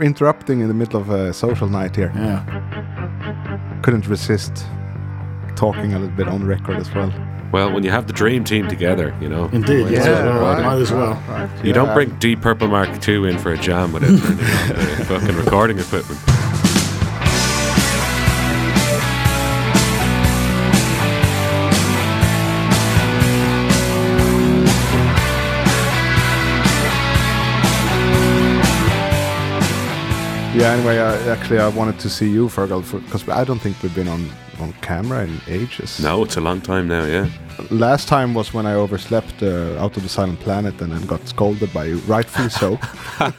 Interrupting in the middle of a social night here. Yeah. Couldn't resist talking a little bit on record as well. Well, when you have the dream team together, you know. Indeed. might Yeah. well right, might as well. Right. You yeah. don't bring Deep Purple Mark II in for a jam without turning on the fucking recording equipment. Yeah. Anyway, I, actually, I wanted to see you, Fearghal, because I don't think we've been on on camera in ages. No, it's a long time now, yeah. Last time was when I overslept uh, out of the Silent Planet and then got scolded by you, rightfully so. I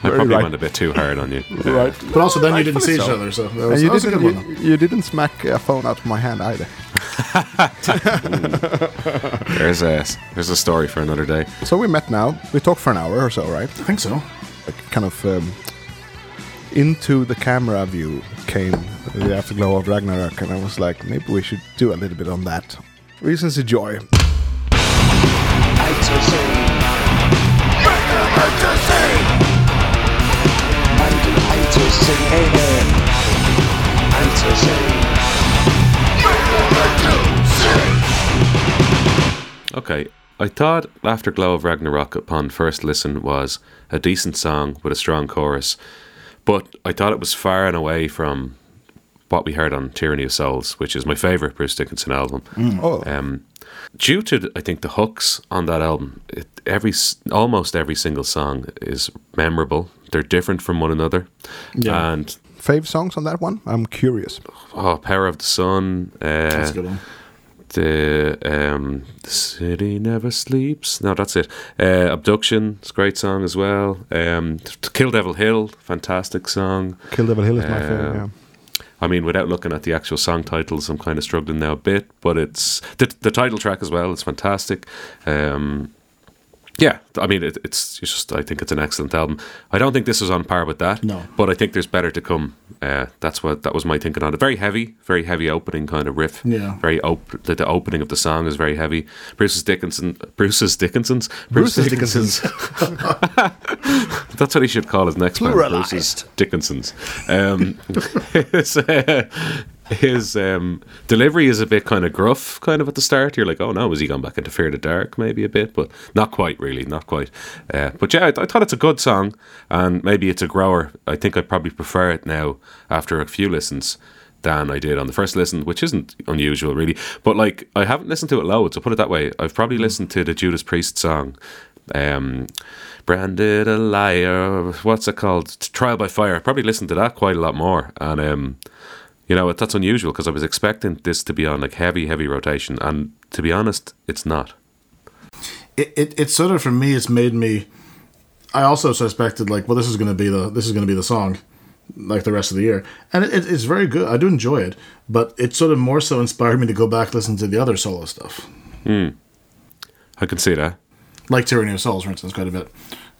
probably right. went a bit too hard on you. right. But also, then you didn't see Rightfully each other, so that And you that was a didn't, good you, one. you didn't smack a phone out of my hand either. There's a there's a story for another day. So we met now. We talked for an hour or so, right? I think so. Like kind of um, into the camera view came the afterglow of Ragnarok, and I was like, maybe we should do a little bit on that. Reasons to joy. Okay, I thought Afterglow of Ragnarok upon first listen was a decent song with a strong chorus, but I thought it was far and away from what we heard on Tyranny of Souls, which is my favourite Bruce Dickinson album. Oh, Um, due to I think the hooks on that album, it, every almost every single song is memorable. They're different from one another, Yeah. and fave songs on that one? I'm curious. oh, Power of the Sun, That's a uh, good one. The um, the city never sleeps. No, that's it. Uh, Abduction, it's a great song as well. Um, Kill Devil Hill, fantastic song. Kill Devil Hill is my Uh, favorite. Yeah. I mean, without looking at the actual song titles, I'm kind of struggling now a bit, but it's the, the title track as well. It's fantastic. Um, yeah, I mean, it, it's just I think it's an excellent album. I don't think this is on par with that. No. but I think there's better to come. Uh, that's what that was my thinking on it. Very heavy, very heavy opening kind of riff. Yeah. very op- the, the opening of the song is very heavy. Bruce's Dickinson, Bruce's Dickinson's, Bruce's Dickinson's That's what he should call his next band, Pluralized. Bruce's Dickinson's. Um, uh, his um, delivery is a bit kind of gruff, kind of at the start. You're like, oh no, has he gone back into Fear the Dark? Maybe a bit, but not quite, really, not quite. Uh, but yeah, I, I thought it's a good song, and maybe it's a grower. I think I probably prefer it now after a few listens than I did on the first listen, which isn't unusual really. But like, I haven't listened to it loads. I'll put it that way. I've probably listened to the Judas Priest song. Um, branded a liar. What's it called? Trial by Fire. I probably listened to that quite a lot more, and um, you know that's unusual because I was expecting this to be on like heavy, heavy rotation, and to be honest, it's not. it, it, it sort of for me it's made me i also suspected like well this is going to be the this is going to be the song like the rest of the year and it, it's very good i do enjoy it but it sort of more so inspired me to go back listen to the other solo stuff Hmm. I can see that. like tyranny of souls for instance quite a bit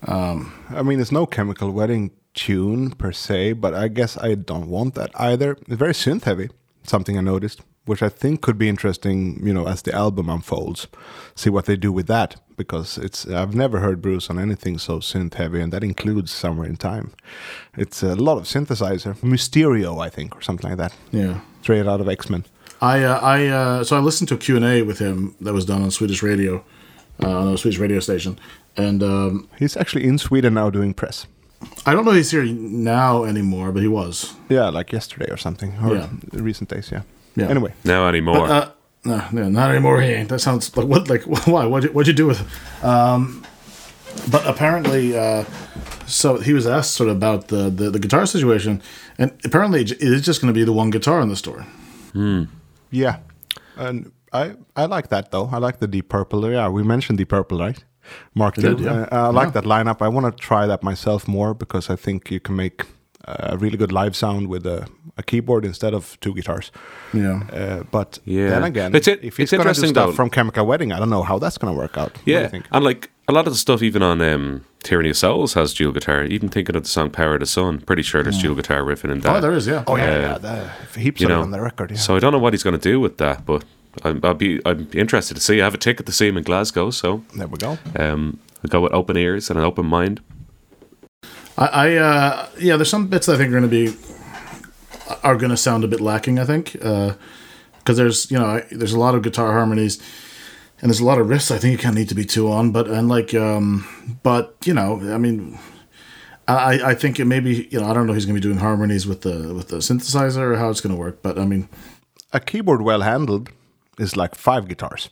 Um, I mean, it's no chemical wedding tune per se, but I guess I don't want that either. It's very synth heavy, something I noticed, which I think could be interesting, you know, as the album unfolds. See what they do with that, because it's I've never heard Bruce on anything so synth heavy, and that includes Somewhere in Time. It's a lot of synthesizer, Mistheria, I think, or something like that. yeah Straight out of X Men. I uh, I uh, so I listened to a Q&A with him that was done on Swedish radio uh, on a Swedish radio station and um, He's actually in Sweden now doing press. I don't know if he's here now anymore but he was Yeah, like yesterday or something, or Yeah. recent days. Yeah. Yeah. Anyway, Now anymore. Uh, no, no, not anymore. He ain't. That sounds like what? Like why? What? What'd you do with? It? Um, but apparently, uh, so he was asked sort of about the, the the guitar situation, and apparently it is just going to be the one guitar in the store. Yeah, and I I like that though. I like the Deep Purple. Yeah, we mentioned Deep Purple, right? Mark did, II. yeah. Uh, I like Yeah. that lineup. I want to try that myself more because I think you can make a really good live sound with a, a keyboard instead of two guitars. Yeah. Uh, but Yeah. then again, It's it- if it's he's do interesting, stuff though. from Chemical Wedding, I don't know how that's going to work out. What do yeah, you think? and like a lot of the stuff, even on um, Tyranny of Souls, has dual guitar. Even thinking of the song "Power of the Sun," pretty sure there's dual guitar riffing in that. Oh, there is. Yeah. Oh yeah, Uh, yeah, the, heaps you of it know, on the record. Yeah. So I don't know what he's going to do with that, but I'm, I'll be I'm interested to see. I have a ticket to see him in Glasgow, so there we go. um, I go with open ears and an open mind. I, I uh, yeah, there's some bits that I think are going to be are going to sound a bit lacking. I think because there's you know I- there's a lot of guitar harmonies and there's a lot of riffs. I think you kind of need to be two on, but and like um, but you know I mean. I, I think it maybe you know I don't know if he's going to be doing harmonies with the with the synthesizer or how it's going to work, but I mean A keyboard well handled is like five guitars.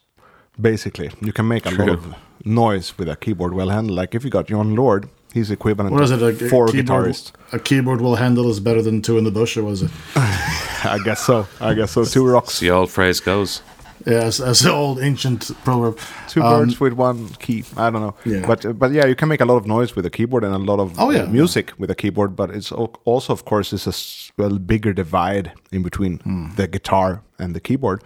Basically, you can make a lot of noise with a keyboard well handled. Like if you got Jon Lord, he's equivalent what is to it a, a four keyboard guitarists. a keyboard will handle is better than two in the bush or was it? I guess so. I guess so. Two rocks, The old phrase goes. Yeah, as, as the old ancient proverb. two Um, birds with one key. I don't know. Yeah. But but yeah, you can make a lot of noise with a keyboard and a lot of Oh, uh, yeah. music with a keyboard. But it's also, of course, it's a well bigger divide in between the guitar and the keyboard.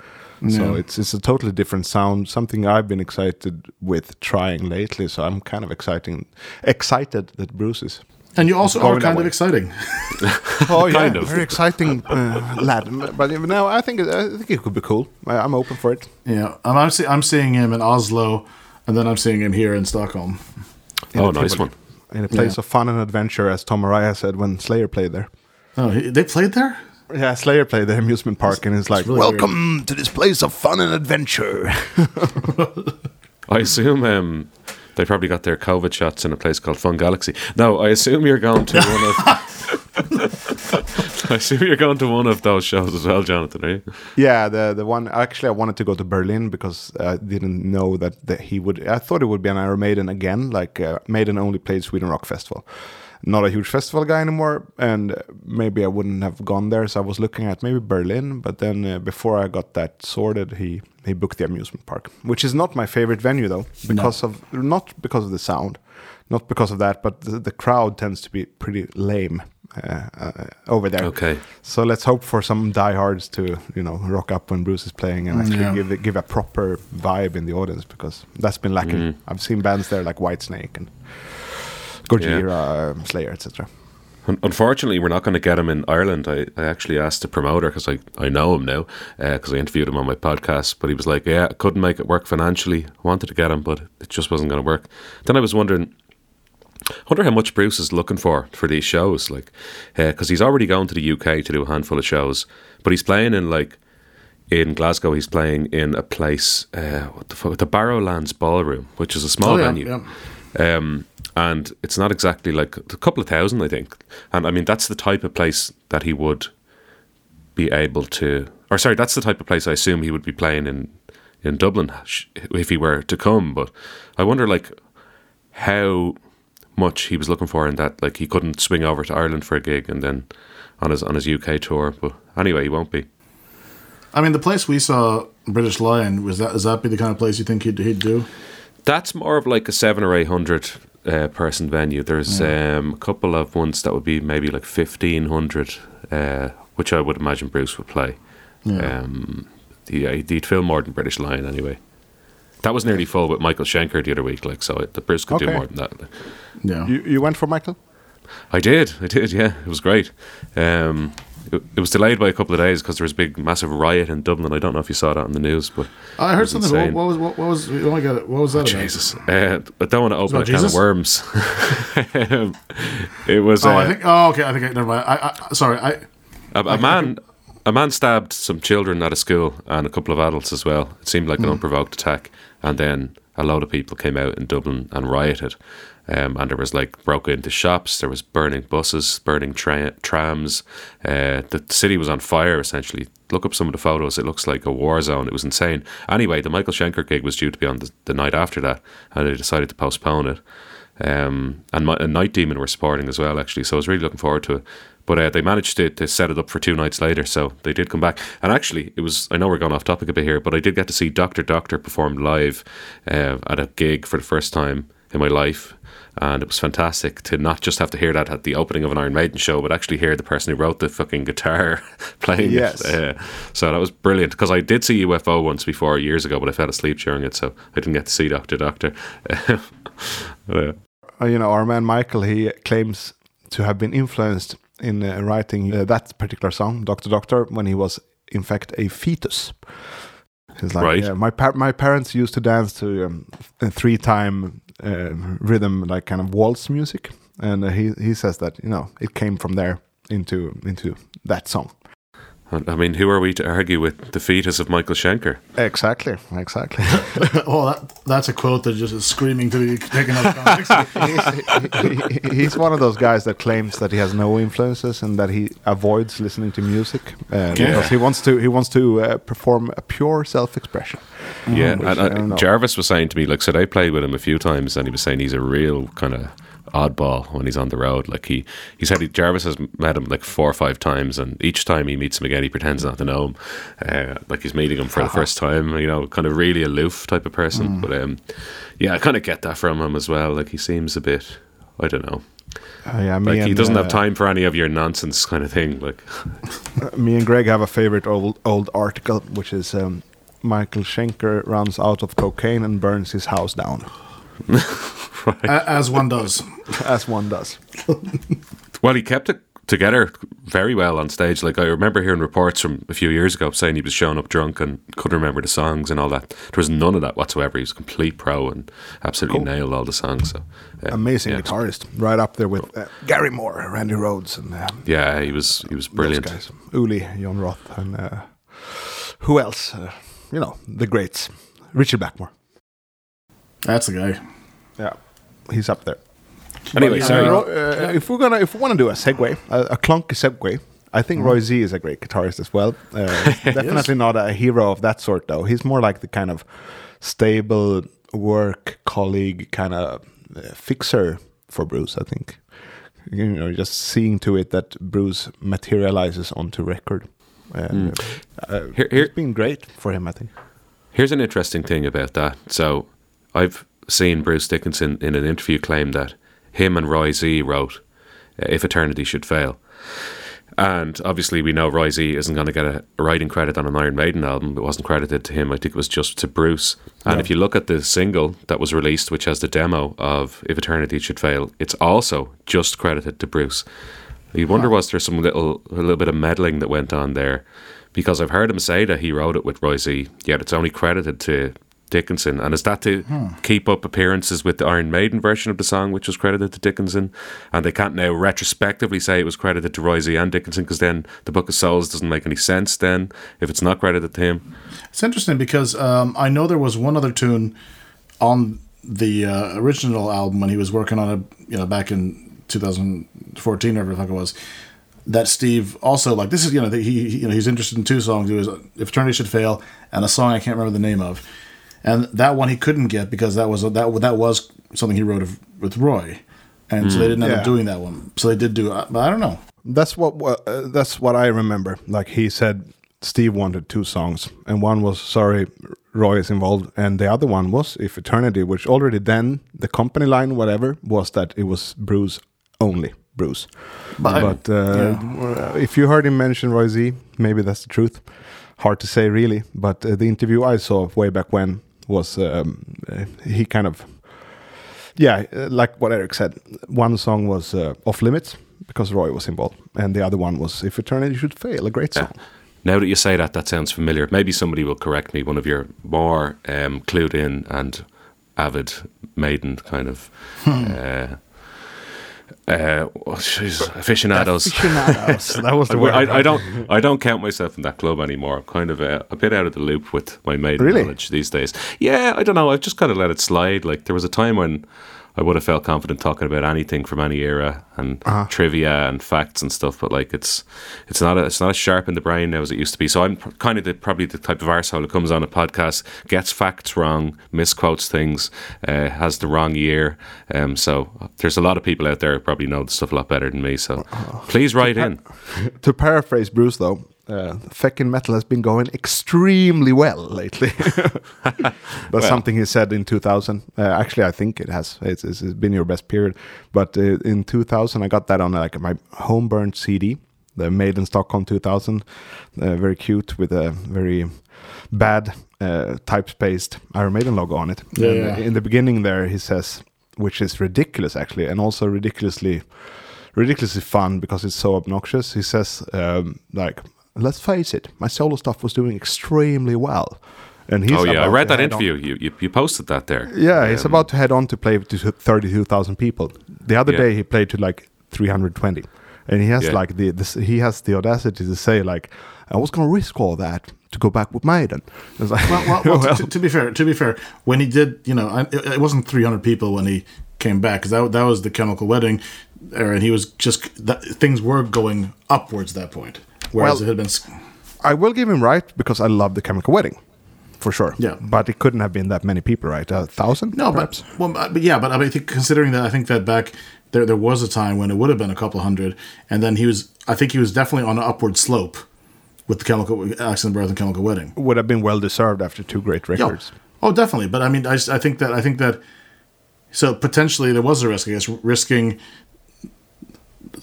So Hmm. It's it's a totally different sound. Something I've been excited with trying lately. So I'm kind of exciting excited that Bruce is. And you also are that kind of way. exciting. Oh yeah, Kind of. very exciting uh, lad. But now I think it- I think it could be cool. I, I'm open for it. Yeah, and I'm see- I'm seeing him in Oslo, and then I'm seeing him here in Stockholm. Oh, nice one. In a place Yeah. of fun and adventure, as Tom Araya said when Slayer played there. Oh, he, they played there. Yeah, Slayer played the amusement park, and it's like, really "Welcome to this place of fun and adventure." I assume um, they probably got their COVID shots in a place called Fun Galaxy. No, I assume you're going to one of. I assume you're going to one of those shows as well, Jonathan. Are you? yeah, the the one actually I wanted to go to Berlin because I didn't know that, that he would. I thought it would be an Iron Maiden again, like uh, Maiden only played Sweden Rock Festival. Not a huge festival guy anymore, and maybe I wouldn't have gone there. So I was looking at maybe Berlin, but then uh, before I got that sorted, he he booked the amusement park, which is not my favorite venue though, because of not because of the sound, not because of that, but the, the crowd tends to be pretty lame uh, uh, over there. Okay. So let's hope for some diehards to you know rock up when Bruce is playing and actually Yeah. give give a proper vibe in the audience because that's been lacking. I've seen bands there like Whitesnake and Gojira, um, Slayer, etc. Unfortunately, we're not going to get him in Ireland. I, I actually asked the promoter because I, I know him now because I interviewed him on my podcast. But he was like, "Yeah, I couldn't make it work financially. I Wanted to get him, but it just wasn't going to work." Then I was wondering, I wonder how much Bruce is looking for for these shows, like because he's already gone to the UK to do a handful of shows, but he's playing in like in Glasgow. He's playing in a place, uh, what the fuck, the Barrowlands Ballroom, which is a small Oh, yeah, venue. yeah. Um, and it's not exactly like a couple of thousand, I think. And I mean, that's the type of place that he would be able to, or sorry, that's the type of place I assume he would be playing in in Dublin if he were to come. But I wonder, like, how much he was looking for in that. Like, he couldn't swing over to Ireland for a gig and then on his on his UK tour. But anyway, he won't be. I mean, the place we saw British Lion was that. Is that be the kind of place you think he'd, he'd do? That's more of like a seven or eight hundred uh, person venue. There's um, a couple of ones that would be maybe like fifteen hundred, uh, which I would imagine Bruce would play. Yeah. Um, yeah, he'd he'd fill more than British Lion anyway. That was nearly full with Michael Schenker the other week, like so. It, the Bruce could do more than that. Yeah. You you went for Michael? I did, I did. Yeah, it was great. Um, it, it was delayed by a couple of days because there was a big, massive riot in Dublin. I don't know if you saw that on the news, but I heard something. What, what was what, what was? Oh my god! What was that? about? Jesus, uh, I don't want to open a about can of worms. Um, it was Oh, uh, I think. Oh, okay. I think. I, never mind. I, I sorry. I. a, a man. A man stabbed some children at a school and a couple of adults as well. It seemed like an unprovoked attack, and then a load of people came out in Dublin and rioted. Um, and there was like broke into shops. There was burning buses, burning tra- trams. Uh, the city was on fire essentially. Look up some of the photos. It looks like a war zone. It was insane. Anyway, the Michael Schenker gig was due to be on the, the night after that, and they decided to postpone it. Um, and, my, and Night Demon were supporting as well, actually. So I was really looking forward to it. But uh, they managed to, to set it up for two nights later, so they did come back. And actually, it was I know we're going off topic a bit here, but I did get to see Doctor Doctor perform live uh, at a gig for the first time in my life. And it was fantastic to not just have to hear that at the opening of an Iron Maiden show, but actually hear the person who wrote the fucking guitar playing Yes. it. Uh, so that was brilliant because I did see UFO once before years ago, but I fell asleep during it, so I didn't get to see Doctor Doctor. Uh, you know, our man Michael, he claims to have been influenced in uh, writing uh, that particular song, Doctor Doctor, when he was in fact a fetus. He's like, Right. yeah, my par- my parents used to dance to um, three time rhythm, like kind of waltz music, and uh, he he says that you know it came from there into into that song. I mean, who are we to argue with the fetus of Michael Schenker? Exactly, exactly. well, that, that's a quote that just is screaming to be taken out of context. he's, he- he's one of those guys that claims that he has no influences and that he avoids listening to music uh, because he wants to he wants to uh, perform a pure self-expression. Yeah, and, uh. Jarvis was saying to me, like, so I played with him a few times, and he was saying he's a real kind of oddball when he's on the road. Like he, he said he, Jarvis has met him like four or five times, and each time he meets him again, he pretends not to know him, uh, like he's meeting him for the first time. You know, kind of really aloof type of person. But um, yeah, I kind of get that from him as well. Like he seems a bit, I don't know. Uh, yeah, me Like he doesn't uh, have time for any of your nonsense kind of thing. Like, Me and Greg have a favorite old old article, which is um, Michael Schenker runs out of cocaine and burns his house down, A- As one does. as one does. Well, he kept it together very well on stage. Like I remember hearing reports from a few years ago saying he was showing up drunk and couldn't remember the songs and all that. There was none of that whatsoever. He was a complete pro and absolutely nailed all the songs. So uh, Amazing yeah, guitarist, right up there with uh, Gary Moore, Randy Rhoads, and um, Yeah, he was he was brilliant. Those guys. Uli, Jon Roth, and uh, who else? You know, the greats. Richard Blackmore. That's the guy. Yeah, he's up there. Anyway, But, sorry. uh, if we're gonna, if we want to do a segue, a, a clunky segue, I think Roy Z is a great guitarist as well. Uh, definitely not a hero of that sort, though. He's more like the kind of stable work colleague, kind of uh, fixer for Bruce. I think. You know, just seeing to it that Bruce materializes onto record. Uh, uh, Here- here- it's been great for him, I think. Here's an interesting thing about that. So I've seen Bruce Dickinson in an interview claim that him and Roy Z wrote uh, "If Eternity Should Fail." And obviously, we know Roy Z isn't going to get a writing credit on an Iron Maiden album. It wasn't credited to him. I think it was just to Bruce. And if you look at the single that was released, which has the demo of "If Eternity Should Fail," it's also just credited to Bruce. You wonder was there some little a little bit of meddling that went on there, because I've heard him say that he wrote it with Roy yet it's only credited to Dickinson. And is that to keep up appearances with the Iron Maiden version of the song, which was credited to Dickinson, and they can't now retrospectively say it was credited to Roy and Dickinson because then the Book of Souls doesn't make any sense. Then if it's not credited to him, It's interesting because um, I know there was one other tune on the uh, original album when he was working on it, you know, back in 2014 or whatever the fuck it was. That Steve also like this is you know he he- you know he's interested in two songs. It was "If Eternity Should Fail" and a song I can't remember the name of, and that one he couldn't get because that was that that was something he wrote of, with Roy, and so they didn't end Yeah. up doing that one. So they did do, it, but I don't know. That's what what, uh, that's what I remember. Like he said, Steve wanted two songs, and one was "Sorry, Roy is involved," and the other one was "If Eternity," which already then the company line, whatever, was that it was Bruce only, Bruce. But, uh, if you heard him mention Roy Z, maybe that's the truth. Hard to say, really. But uh, the interview I saw way back when was um, uh, he kind of yeah, uh, like what Eric said, one song was uh, Off Limits because Roy was involved, and the other one was If Eternity Should Fail, a great song. Now that you say that, that sounds familiar. Maybe somebody will correct me. One of your more um, clued in and avid maiden kind of uh, uh, oh, jeez, aficionados. Aficionados. that was the word. I, I don't. I don't count myself in that club anymore. I'm kind of uh, a bit out of the loop with my maiden Really? knowledge these days. Yeah, I don't know. I've just kind of let it slide. Like there was a time when I would have felt confident talking about anything from any era and Uh-huh. trivia and facts and stuff. But like it's it's not a, it's not as sharp in the brain now as it used to be. So I'm kind of the, probably the type of arsehole who comes on a podcast, gets facts wrong, misquotes things, uh, has the wrong year. Um, so there's a lot of people out there who probably know the stuff a lot better than me. So Uh-huh. please write in. to paraphrase Bruce, though, uh, Feckin' Metal has been going extremely well lately. That's something he said in 2000. Uh, actually, I think it has. It's, it's, it's been your best period. But uh, in 2000, I got that on like my home burned CD, the Made in Stockholm 2000. Uh, very cute with a very bad uh, type-spaced Iron Maiden logo on it. Yeah, And, yeah. uh, in the beginning there, he says, which is ridiculous actually, and also ridiculously ridiculously fun because it's so obnoxious. He says, um, like, let's face it, my solo stuff was doing extremely well. and he's oh yeah, I read that interview. You, you you posted that there. Yeah, he's Um, about to head on to play to thirty-two thousand people. The other Yeah. day he played to like three hundred twenty, and he has Yeah. like the this, he has the audacity to say like, "I was going to risk all that to go back with Maiden." It's like, well, well, well, To, to be fair, to be fair, when he did, you know, I- it, it wasn't 300 people when he came back because that that was the Chemical Wedding era, and he was just that, things were going upwards at that point, whereas Well- it had been. I will give him right because I love the Chemical Wedding, for sure. Yeah. but it couldn't have been that many people, right? A thousand? No, perhaps? but well, but yeah, but I mean, I think considering that, I think that back there there was a time when it would have been a couple hundred, and then he was, I think he was definitely on an upward slope with the Chemical Accident Birth and Chemical Wedding. would have been well deserved after two great Yeah. records. Oh, definitely. But I mean, I think that I think that so potentially there was a risk. I guess risking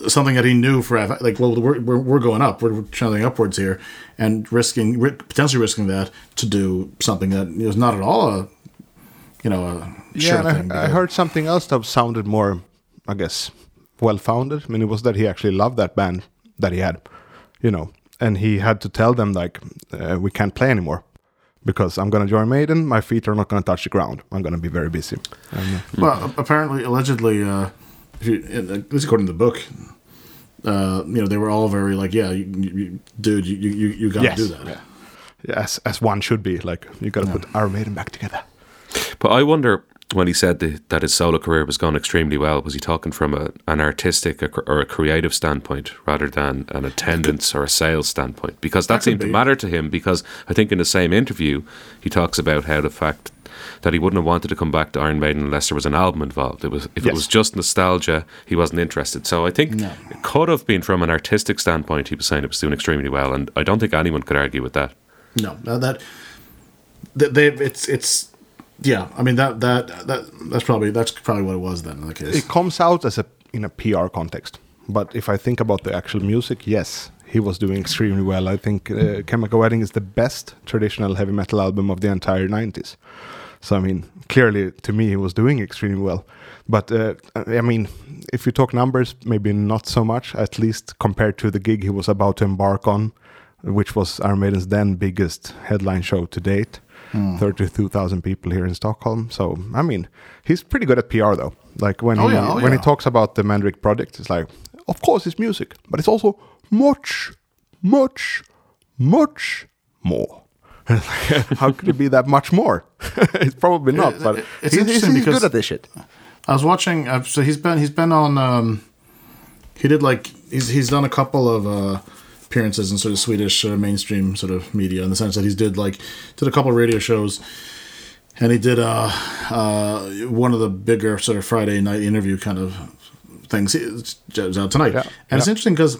something that he knew for like well we're, we're, we're going up we're trending upwards here and risking potentially risking that to do something that is not at all a you know a Yeah, sure and I- thing I, heard something else that sounded more, I guess, well founded. I mean, it was that he actually loved that band that he had, you know, and he had to tell them like, uh, we can't play anymore because I'm gonna join Maiden. My feet are not gonna touch the ground. I'm gonna be very busy. And, uh, Well, apparently, allegedly, uh, if you, at least according to the book, uh, you know, they were all very like, yeah, you, you, you- dude, you you, you got to Yes. do that. Yeah. yeah, as as one should be. Like you gotta put Iron Maiden back together. But I wonder when he said that, that his solo career was going extremely well, was he talking from a, an artistic or or a creative standpoint rather than an attendance or a sales standpoint? Because that, That could seemed to matter to him. Because I think in the same interview, he talks about how the fact that he wouldn't have wanted to come back to Iron Maiden unless there was an album involved. It was if it was just nostalgia, he wasn't interested. So I think No. it could have been from an artistic standpoint. He was saying it was doing extremely well, and I don't think anyone could argue with that. No, no, that that they it's it's yeah. I mean that that that that's probably that's probably what it was then in the case. It comes out as a in a PR context, but if I think about the actual music, yes, he was doing extremely well. I think uh, Chemical Wedding is the best traditional heavy metal album of the entire '90s. So I mean, clearly to me, he was doing extremely well. But uh, I mean, if you talk numbers, maybe not so much. At least compared to the gig he was about to embark on, which was Iron Maiden's then biggest headline show to date. Hmm. 32,000 people here in Stockholm. So, I mean, he's pretty good at PR though. Like when Oh, he yeah, oh, when he talks about the Mandrake project, it's like, of course it's music, but it's also much, much, much more. How could it be that much more? it's probably not, but it's he's, he's, interesting he's because- good at this shit. I was watching. Uh, so he's been he's been on. Um, he did like he's he's done a couple of uh, appearances in sort of Swedish uh, mainstream sort of media in the sense that he's did like did a couple of radio shows, and he did uh, uh, one of the bigger sort of Friday night interview kind of things. It's it's out tonight, Yeah, and it's interesting because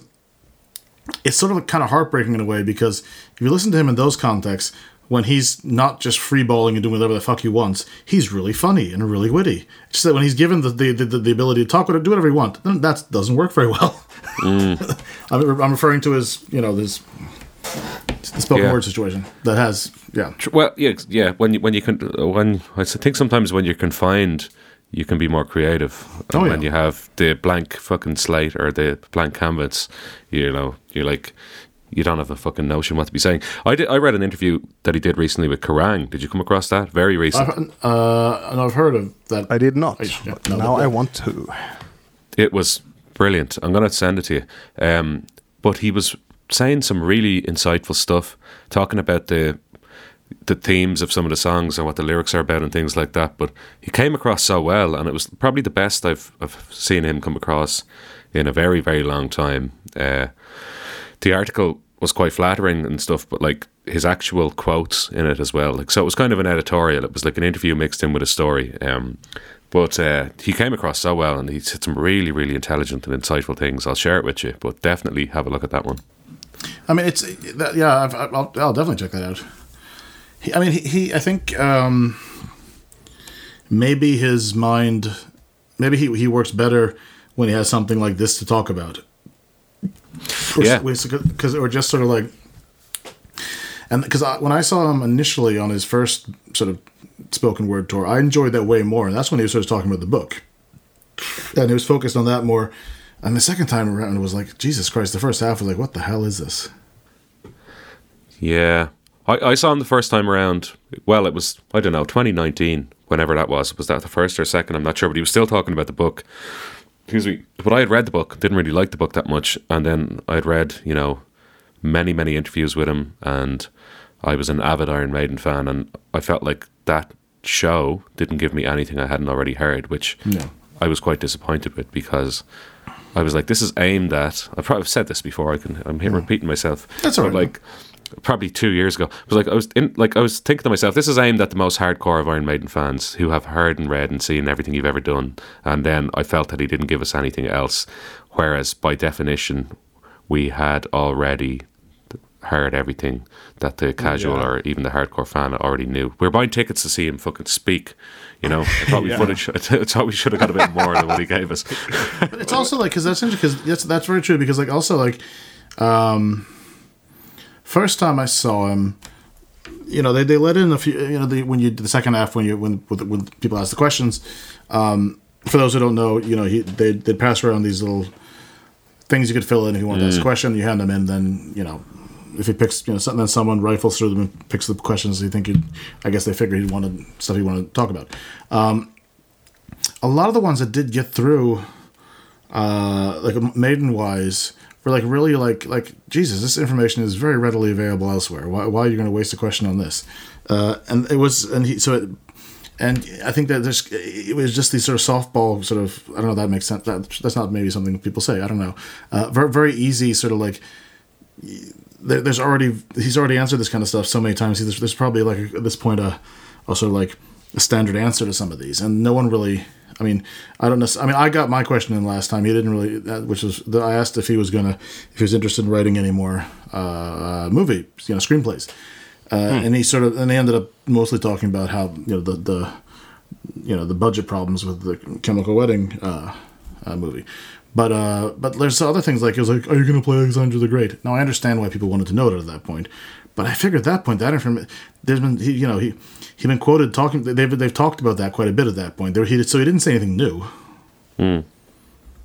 it's sort of kind of heartbreaking in a way because if you listen to him in those contexts, when he's not just freeballing and doing whatever the fuck he wants, he's really funny and really witty. It's just that when he's given the the, the, the ability to talk, whatever, do whatever he wants, then that doesn't work very well. Mm. I'm, I'm referring to his, you know, this the spoken Yeah. word situation that has, yeah. Well, yeah, yeah. When you when you can uh, when I think sometimes when you're confined, you can be more creative. And Oh, when yeah. you have the blank fucking slate or the blank canvas, you know, you're like you don't have a fucking notion what to be saying. I did. I read an interview that he did recently with Kerrang. Did you come across that? Very recent. I've, uh, and I've heard of that. I did not. yeah, but no, now I want to. It was brilliant. I'm going to send it to you. Um, but he was saying some really insightful stuff, talking about the the themes of some of the songs and what the lyrics are about and things like that. But he came across so well, and it was probably the best I've, I've seen him come across in a very, very long time. Uh, the article was quite flattering and stuff, but like his actual quotes in it as well. Like so, it was kind of an editorial. It was like an interview mixed in with a story. Um, but uh, he came across so well, and he said some really, really intelligent and insightful things. I'll share it with you, but definitely have a look at that one. I mean, it's yeah. I've, I'll, I'll definitely check that out. He, I mean, he, he I think um, maybe his mind, maybe he he works better when he has something like this to talk about. Or, Yeah. because or just sort of like, and because when I saw him initially on his first sort of spoken word tour, I enjoyed that way more, and that's when he was sort of talking about the book, and he was focused on that more. And the second time around, it was like Jesus Christ. The first half was like, "What the hell is this?" Yeah. I, I saw him the first time around. Well, it was I don't know 2019, whenever that was. Was that the first or second? I'm not sure, but he was still talking about the book. Excuse me. But I had read the book, didn't really like the book that much, and then I'd read you know many many interviews with him, and I was an avid Iron Maiden fan, and I felt like that show didn't give me anything I hadn't already heard, which No. I was quite disappointed with because I was like, this is aimed at. I've probably said this before. I can. I'm here repeating myself. That's all right. Like probably two years ago, it was like I was in. Like I was thinking to myself, this is aimed at the most hardcore of Iron Maiden fans who have heard and read and seen everything you've ever done. And then I felt that he didn't give us anything else. Whereas by definition, we had already heard everything that the casual Yeah. or even the hardcore fan already knew. We were buying tickets to see him fucking speak. You know, I thought we Yeah. have. I thought we should have got a bit more than what he gave us. But it's also like because that's interesting because that's that's very true because like also like um first time I saw him you know they, they let in a few you know the, when you the second half when you when when people ask the questions um for those who don't know you know he they they pass around these little things you could fill in if you want to ask a question you hand them in then you know if he picks you know something then someone rifles through them and picks the questions you think he I guess they figure he wanted stuff he wanted to talk about. Um a lot of the ones that did get through uh, like maiden wise were like really like like Jesus, this information is very readily available elsewhere. Why, why are you going to waste a question on this? Uh, and it was and he so it, and I think that there's it was just these sort of softball sort of I don't know that makes sense. That that's not maybe something people say. I don't know. Uh, very very easy sort of like there, there's already he's already answered this kind of stuff so many times. There's, there's probably like at this point a, a sort of like a standard answer to some of these, and no one really. I mean, I don't know. I mean, I got my question in last time. He didn't really, that- which was the, I asked if he was gonna, if he was interested in writing any more uh, movie, you know, screenplays, uh, and he sort of, and they ended up mostly talking about how you know the the, you know the budget problems with the Chemical Wedding uh, uh, movie. But uh, but there's other things like it was like, are you going to play Alexander the Great? Now I understand why people wanted to know it at that point, but I figured at that point that information there's been he, you know he he been quoted talking they've they've talked about that quite a bit at that point. There he so he didn't say anything new.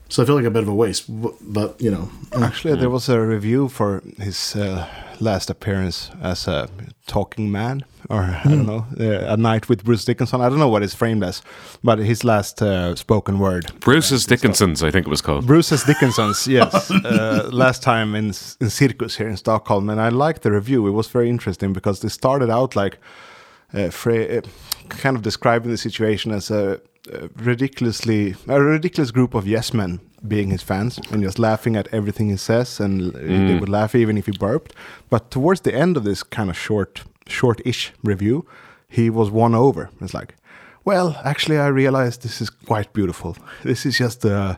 So I feel like a bit of a waste, but, but you know, Actually, there was a review for his uh, last appearance as a talking man, or I don't know, uh, a night with Bruce Dickinson. I don't know what it's framed as, but his last uh, spoken word. Bruce's Dickinson's, I think it was called. Bruce's Dickinson's, yes. Uh, last time in in Circus here in Stockholm, and I liked the review. It was very interesting because they started out like uh, fra- uh, kind of describing the situation as a, a ridiculously a ridiculous group of yes men being his fans and just laughing at everything he says, and they would laugh even if he burped. But towards the end of this kind of short, short-ish review, he was won over. It's like, well, actually, I realized this is quite beautiful. This is just uh,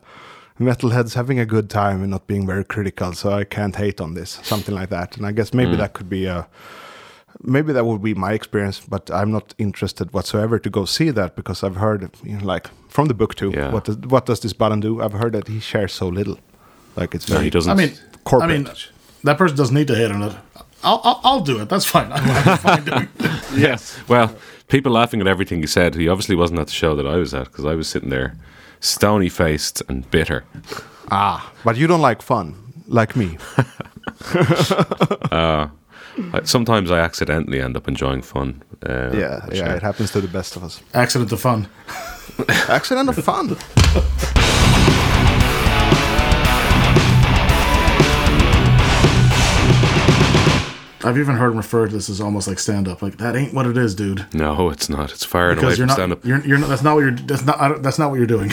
metalheads having a good time and not being very critical, so I can't hate on this, something like that. And I guess maybe that could be a maybe that would be my experience, but I'm not interested whatsoever to go see that because I've heard, you know, like from the book too. Yeah. What does what does this button do? I've heard that he shares so little, like it's No, very. he doesn't. I mean, corporate. I mean, that person doesn't need to hate on it. I'll, I'll, I'll do it. That's fine. I'm, I'm fine doing it. Yes. Well, people laughing at everything he said. He obviously wasn't at the show that I was at because I was sitting there, stony faced and bitter. ah, but you don't like fun, like me. I, sometimes I accidentally end up enjoying fun. Uh, yeah, yeah, uh, it happens to the best of us. Accident of fun. Accident of fun. I've even heard him refer to this as almost like stand up. Like that ain't what it is, dude. No, it's not. It's far and away you're from stand up. You're, you're not. That's not what you're. That's not. I don't- That's not what you're doing.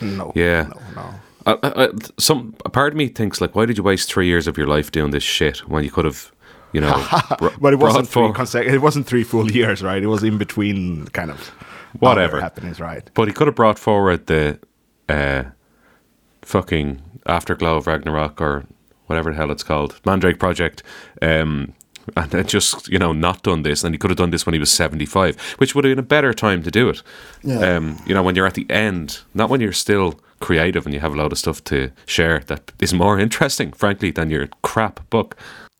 No. Yeah. No, no. I, I, I- some a part of me thinks like, why did you waste three years of your life doing this shit when you could have, you know, br- But it wasn't three for- consecutive. It wasn't three full years, right? It was in between, kind of. Whatever. other happenings, right? But he could have brought forward the uh, fucking Afterglow of Ragnarok or whatever the hell it's called, Mandrake Project, um, and then just you know not done this. And he could have done this when he was seventy five, which would have been a better time to do it. Yeah. Um, you know, when you're at the end, not when you're still creative and you have a lot of stuff to share that is more interesting, frankly, than your crap book.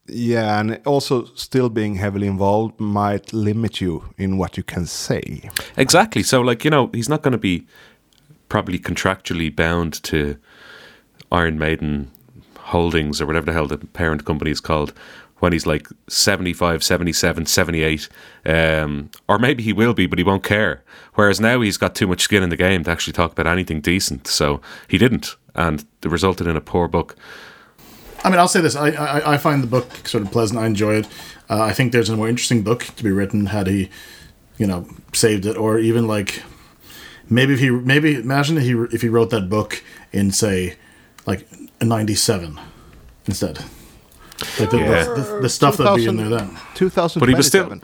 Yeah, and also still being heavily involved might limit you in what you can say. Exactly. So, like, you know, he's not going to be probably contractually bound to Iron Maiden Holdings or whatever the hell the parent company is called when he's like 75, 77, 78. Um, or maybe he will be, but he won't care. Whereas now he's got too much skin in the game to actually talk about anything decent. So he didn't. And it resulted in a poor book. I mean, I'll say this: I, I, I find the book sort of pleasant. I enjoy it. Uh, I think there's a more interesting book to be written had he, you know, saved it, or even like maybe if he maybe imagine if he if he wrote that book in say like '97 instead. Like the, Yeah. the, the, the stuff that'd be in there then. 2027. But he was still-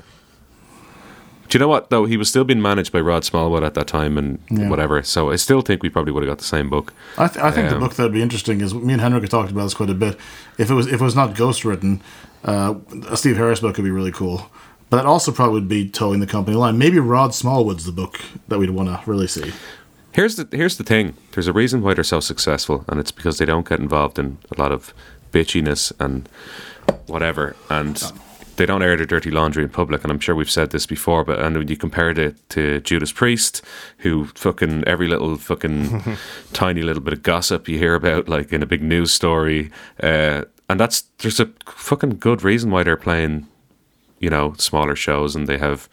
Do you know what, though? He was still being managed by Rod Smallwood at that time and Yeah. whatever. So I still think we probably would have got the same book. I, th- I think the Um, book that'd be interesting is me and Henrik have talked about this quite a bit. If it was if it was not ghost written, uh, a Steve Harris book would be really cool. But that also probably would be towing the company line. Maybe Rod Smallwood's the book that we'd want to really see. Here's the here's the thing. There's a reason why they're so successful, and it's because they don't get involved in a lot of bitchiness and whatever, and they don't air their dirty laundry in public. And I'm sure we've said this before, but and when you compared it to Judas Priest, who fucking every little fucking tiny little bit of gossip you hear about, like in a big news story, uh, and that's there's a fucking good reason why they're playing, you know, smaller shows and they have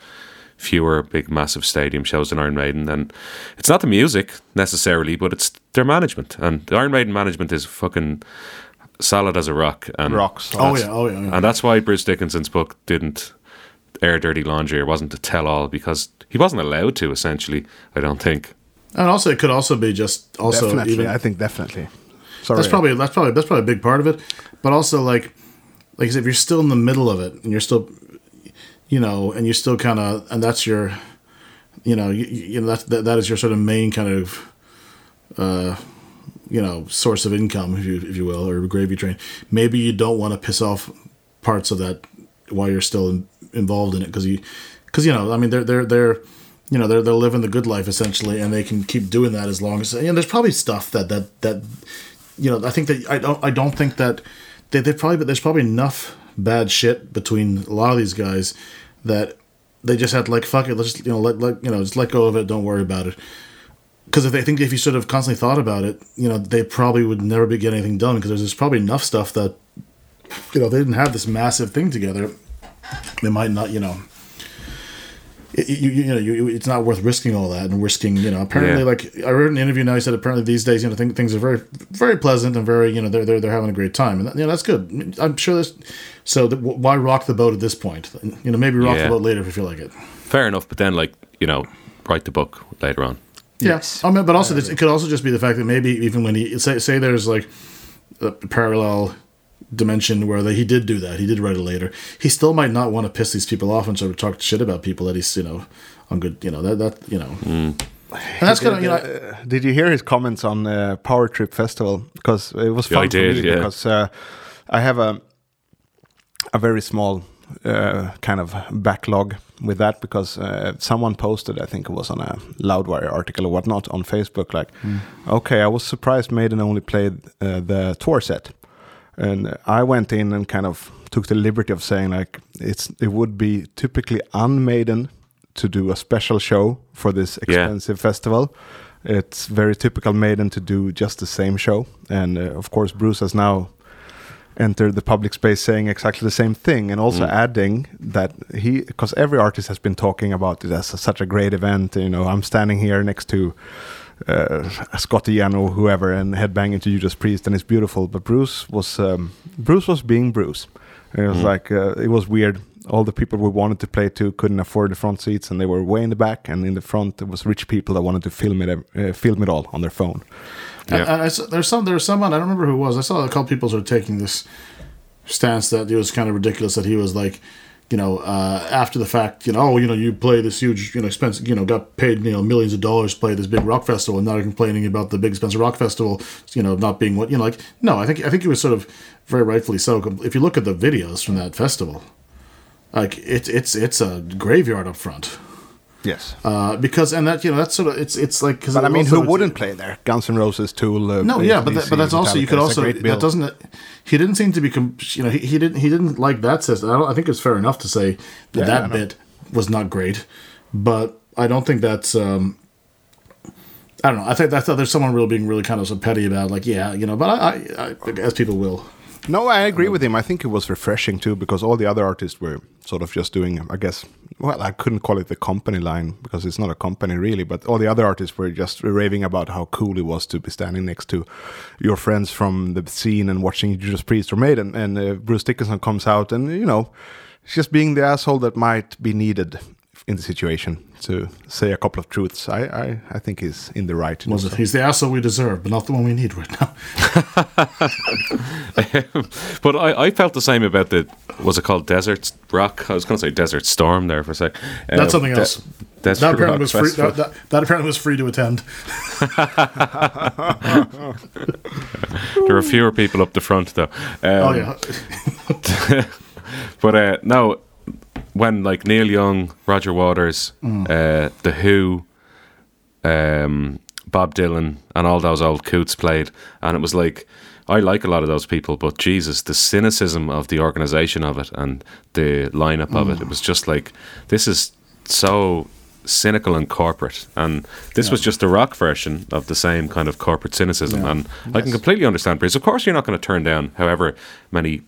fewer big massive stadium shows than Iron Maiden and it's not the music necessarily but it's their management and the Iron Maiden management is fucking solid as a rock and Rocks. Oh yeah, oh yeah. yeah. and that's why Bruce Dickinson's book didn't air dirty laundry or wasn't to tell all because he wasn't allowed to essentially I don't think And also, it could also be just also definitely. even I think definitely. Sorry. that's probably that's probably that's probably a big part of it. But also, like like I said, if you're still in the middle of it and you're still, you know, and you're still kind of and that's your, you know, you, you know that, that that is your sort of main kind of, uh, you know, source of income, if you if you will, or gravy train. Maybe you don't want to piss off parts of that while you're still in, involved in it because you because you know I mean they're they're they're you know they're they're living the good life essentially and they can keep doing that as long as know there's probably stuff that that that you know I think that I don't I don't think that they they probably but there's probably enough bad shit between a lot of these guys that they just had like fuck it let's just you know let, let you know just let go of it don't worry about it because if they think if you sort of constantly thought about it you know they probably would never be getting anything done because there's, there's probably enough stuff that you know they didn't have this massive thing together they might not you know it, you, you know you, it's not worth risking all that and risking you know apparently Yeah. like I read an interview now he said apparently these days you know things are very very pleasant and very you know they're they're, they're having a great time. And that, you know that's good. I'm sure there's so that, why rock the boat at this point? You know maybe rock Yeah. the boat later if you feel like it. Fair enough but then like you know write the book later on Yes. I mean, but also, it could also just be the fact that maybe even when he say say there's like a parallel dimension where that he did do that, he did write it later. He still might not want to piss these people off and sort of talk shit about people that he's you know on good you know that that you know. And that's kind of you know. Uh, did you hear his comments on uh, Power Trip Festival? Because it was Yeah, fun I for did, me yeah. because uh, I have a a very small uh, kind of backlog with that because uh, someone posted, I think it was on a Loudwire article or whatnot on Facebook, like, okay, I was surprised Maiden only played uh, the tour set, and I went in and kind of took the liberty of saying like it's it would be typically unmaiden to do a special show for this Yeah. expensive festival. It's very typical Maiden to do just the same show, and uh, of course Bruce has now entered the public space saying exactly the same thing, and also adding that he, because every artist has been talking about it as a, such a great event. You know, I'm standing here next to uh, Scott Ian or whoever and headbanging to Judas Priest, and it's beautiful. But Bruce was um, Bruce was being Bruce. It was like uh, it was weird. All the people we wanted to play to couldn't afford the front seats, and they were way in the back. And in the front, there was rich people that wanted to film it, uh, film it all on their phone. And, and I there's some there's someone I don't remember who it was. I saw a couple people sort of taking this stance that it was kind of ridiculous that he was like, you know, uh, after the fact, you know, oh, you know, you play this huge, you know, expensive, you know, got paid, you know, millions of dollars to play this big rock festival, and now you're complaining about the big expensive rock festival, you know, not being what you know, like, no, I think I think it was sort of very rightfully so. If you look at the videos from that festival, like it's it's it's a graveyard up front. Yes. Uh, because and that you know that's sort of it's it's like because I mean, who wouldn't play there? Guns N' Roses, Tool. Uh, No, yeah, but that, but that's also you could Metallica. It's a also that doesn't he didn't seem to be you know he, he didn't he didn't like that system. I, I think it's fair enough to say that Yeah, that know. bit was not great, but I don't think that's um I don't know. I think that's there's someone really being really kind of so petty about like yeah you know, but I, I, I as people will. No, I agree with him. I think it was refreshing too because all the other artists were sort of just doing, I guess, well, I couldn't call it the company line because it's not a company really, but all the other artists were just raving about how cool it was to be standing next to your friends from the scene and watching Judas Priest or Maiden. And uh, Bruce Dickinson comes out and, you know, just being the asshole that might be needed in the situation to say a couple of truths. I, I, I think he's in the right. To do Was it? He's the asshole we deserve, but not the one we need right now. but I, I felt the same about the was it called Desert Rock? I was going to say Desert Storm there for a sec. Uh, That's something else. Desert That apparently Rock was free. That, that, that apparently was free to attend. There were fewer people up the front though. Um, oh yeah. But uh, no, when like Neil Young, Roger Waters, Mm. uh, The Who, um, Bob Dylan, and all those old coots played, and it was like I like a lot of those people, but Jesus, the cynicism of the organization of it and the lineup of Mm. it, it was just like this is so cynical and corporate and this was just the rock version of the same kind of corporate cynicism Yeah. and I can completely understand because of course you're not going to turn down however many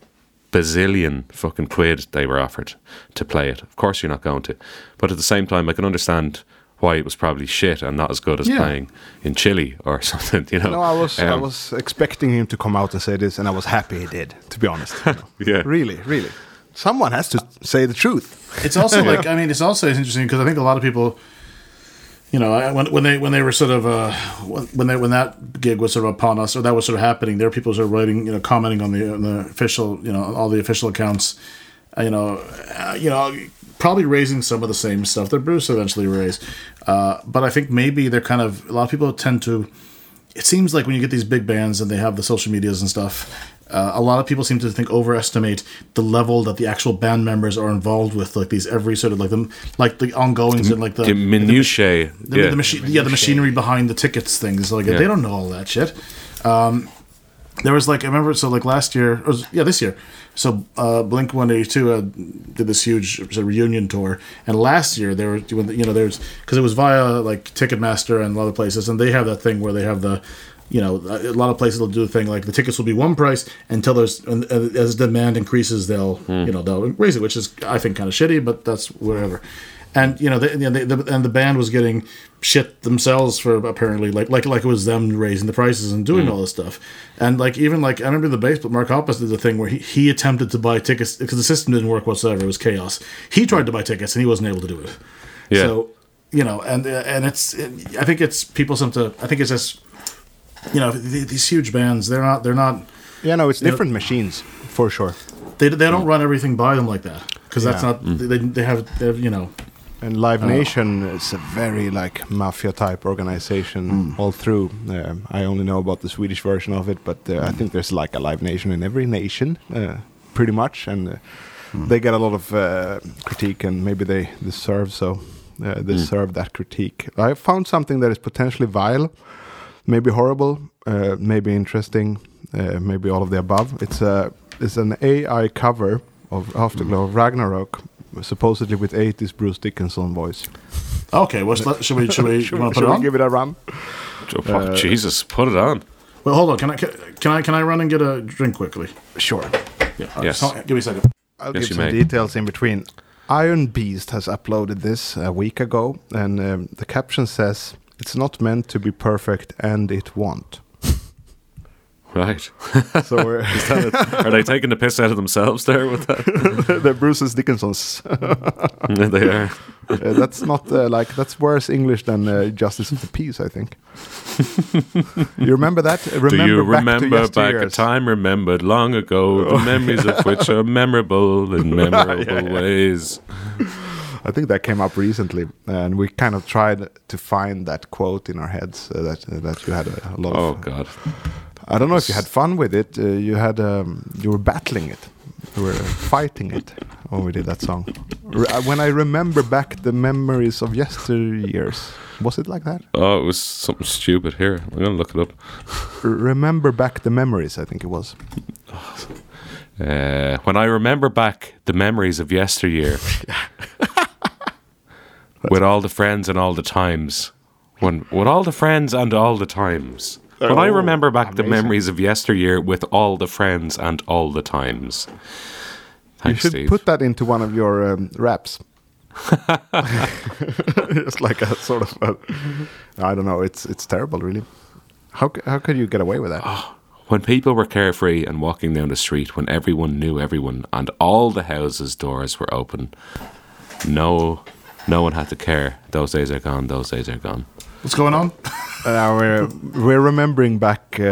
bazillion fucking quid they were offered to play it. Of course, you're not going to. But at the same time, I can understand why it was probably shit and not as good as Yeah. playing in Chile or something. You know. No, I was I Um, was expecting him to come out and say this, and I was happy he did. To be honest, you know. Yeah. really, really, someone has to say the truth. It's also like I mean, it's also interesting because I think a lot of people, you know, I- when when they when they were sort of uh, when they when that gig was sort of upon us or that was sort of happening, there were people sort of writing, you know, commenting on the on the official, you know, all the official accounts, uh, you know, uh, you know, probably raising some of the same stuff that Bruce eventually raised, uh, but I think maybe they're kind of a lot of people tend to. It seems like when you get these big bands and they have the social medias and stuff, uh, a lot of people seem to think overestimate the level that the actual band members are involved with, like these every sort of like them, like the ongoings and like the the minutiae. the, yeah. the machine, yeah, the machinery behind the tickets things. Like Yeah. they don't know all that shit. Um, there was like I remember so like last year, or was, yeah, this year. So uh, Blink One Eighty Two uh, did this huge sort reunion tour, and last year they were doing the- you know there's because it was via like Ticketmaster and other places, and they have that thing where they have the you know a lot of places will do the thing like the tickets will be one price until there's and, and uh, as demand increases they'll hmm. you know they'll raise it, which is I think kind of shitty, but that's whatever and you know, they, you know they, the, and the band was getting shit themselves for apparently like like like it was them raising the prices and doing hmm. all this stuff, and like even like I remember the bass, but Mark Hoppus did the thing where he, he attempted to buy tickets because the system didn't work whatsoever. It was chaos. He tried to buy tickets and he wasn't able to do it. Yeah. So you know, and uh, and it's it, I think it's people some to I think it's just you know th- these huge bands they're not they're not Yeah, no, it's know- different machines for sure. they, they don't run everything by them like that because that's Yeah. not they, they have they have you know And Live Nation is a very like mafia type organization all through. Um, I only know about the Swedish version of it, but uh, I think there's like a Live Nation in every nation, uh, pretty much, and uh, they get a lot of uh, critique, and maybe they deserve so. Uh, deserve that critique. I found something that is potentially vile, maybe horrible, uh, maybe interesting, uh, maybe all of the above. It's a it's an AI cover of Afterglow of Ragnarok, supposedly with 80s Bruce Dickinson voice. okay. Well, let- should we should we, Should, you want should it we on? give it a run? Oh, Jesus, put it on. Well, hold on. Can I can, can I can I run and get a drink quickly? Sure. Yeah. all right, Yes. so- give me a second. I'll Yes, give you some may. details in between. Iron Beast has uploaded this a week ago, and um, the caption says, It's not meant to be perfect, and it won't. Right. So we're Are they taking the piss out of themselves there with that? the Bruce's Dickinsons. They are. Uh, that's not uh, like that's worse English than uh, Justice of the Peace, I think. you remember that? Remember Do you back remember back a time remembered long ago, the memories of which are memorable in memorable ways? I think that came up recently, and we kind of tried to find that quote in our heads uh, that uh, that you had a, a lot Oh of. God. I don't know if you had fun with it. Uh, you had um, you were battling it, you were fighting it when we did that song. Re- uh, when I remember back the memories of yesteryears, was it like that? Oh, it was something stupid. Here, I'm gonna look it up. Remember back the memories, I think it was. Uh, when I remember back the memories of yesteryear, with all the friends and all the times, when with all the friends and all the times, When I Oh, remember back the memories of yesteryear with all the friends and all the times. You Thanks, should Steve. put that into one of your um, raps. it's like a sort of I don't know. It's it's terrible, really. How how could you get away with that? When people were carefree and walking down the street, when everyone knew everyone and all the houses' doors were open, no, no one had to care. Those days are gone. Those days are gone. What's going on? Uh, we're we're remembering back uh,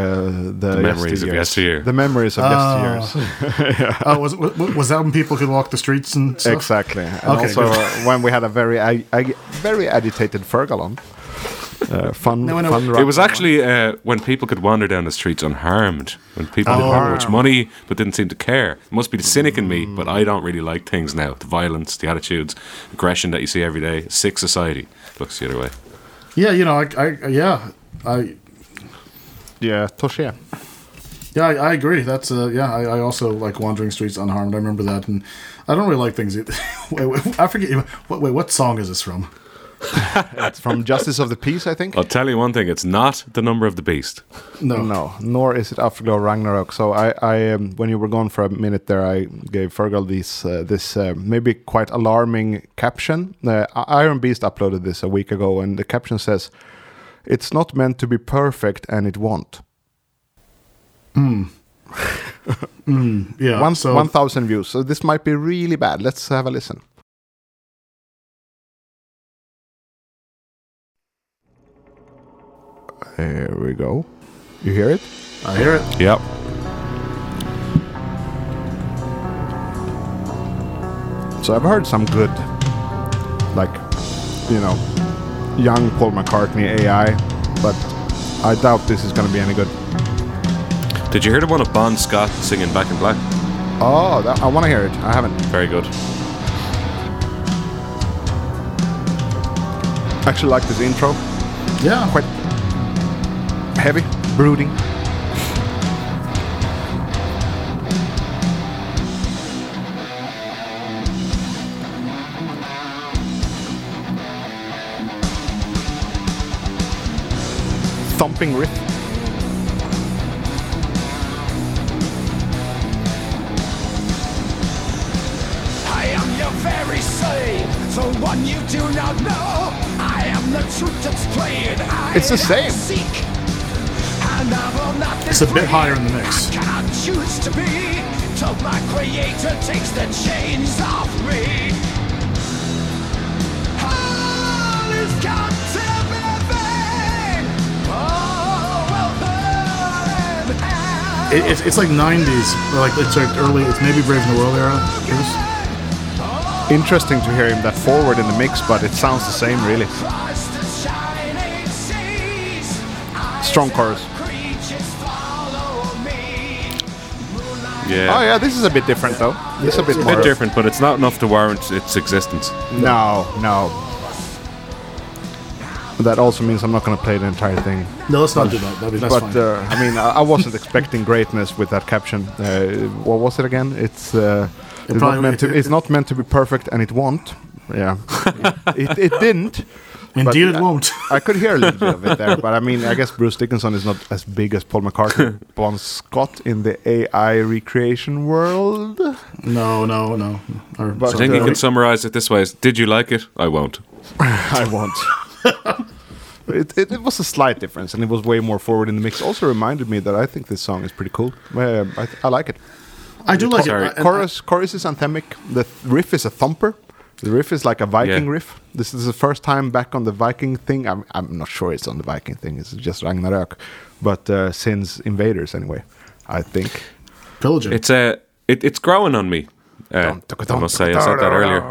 the, memories of yesteryears. yesteryear. The memories of Ah. yesteryears. Oh, was, was was that when people could walk the streets and stuff? exactly. And Okay, also uh, when we had a very ag- ag- very agitated Fearghal on. Uh, fun, No, I know. fun. It was actually uh, when people could wander down the streets unharmed, when people didn't Oh. have much money but didn't seem to care. It must be the cynic in me, but I don't really like things now. The violence, the attitudes, aggression that you see every day. Sick society looks the other way. Yeah, you know, I, I yeah, I yeah, touché. yeah, I, I agree. That's uh, yeah, I, I also like wandering streets unharmed. I remember that, and I don't really like things. Either. wait, wait, I forget. What, wait, what song is this from? It's from Justice of the Peace, I think. I'll tell you one thing: it's not the number of the beast. No, No, nor is it Afterglow Ragnarok. So I, I um, when you were gone for a minute there, I gave Fearghal this, uh, this uh, maybe quite alarming caption. Uh, Iron Beast uploaded this a week ago, and the caption says, "It's not meant to be perfect, and it won't." Hmm. Yeah, One so one thousand views. So this might be really bad. Let's have a listen. There we go. You hear it? I hear it. Yep. So I've heard some good, like, you know, young Paul McCartney AI, but I doubt this is going to be any good. Did you hear the one of Bon Scott singing Back in Black? Oh, that, I want to hear it. I haven't. Very good. Actually, like this intro. Yeah, Quite heavy, brooding. Thumping riff. I am your very same, the one you do not know. I am the truth that's plain. I It's the same. It's a bit higher in the mix. I cannot choose to be till my creator takes the chains off me. All is got to be vain. All will burn in hell. it, it's, it's like '90s, or like it's like early. It's maybe Brave New World era. Bruce. Interesting to hear him that forward in the mix, but it sounds the same, really. Across the shining seas, I Strong chorus. Yeah. Oh yeah, this is a bit different though. This is a bit A bit different, but it's not enough to warrant its existence. No, no. That also means I'm not going to play the entire thing. No, let's not do that. That'd be, that's but fine. uh, I mean, I, I wasn't expecting greatness with that caption. Uh, what was it again? It's uh, it's, not meant to, it's not meant to be perfect, and it won't. Yeah, it, it didn't. Indeed, but- it won't. I could hear a little bit of it there, but I mean, I guess Bruce Dickinson is not as big as Paul McCartney, Bon Scott in the AI recreation world. no, no, no. Or, But- I think Uh, you can summarize it this way: is, Did you like it? I won't. I won't. it, it, it was a slight difference, and it was way more forward in the mix. Also reminded me that I think this song is pretty cool. Um, I, I like it. I do like Sorry. it. I- chorus, chorus is anthemic. The riff is a thumper. The riff is like a Viking Yeah. riff. This is the first time back on the Viking thing. I'm, I'm not sure it's on the Viking thing. It's just Ragnarök, but uh, since Invaders anyway, I think. Pillaging. It's uh, it, it's growing on me. Uh, I must say, I said that earlier.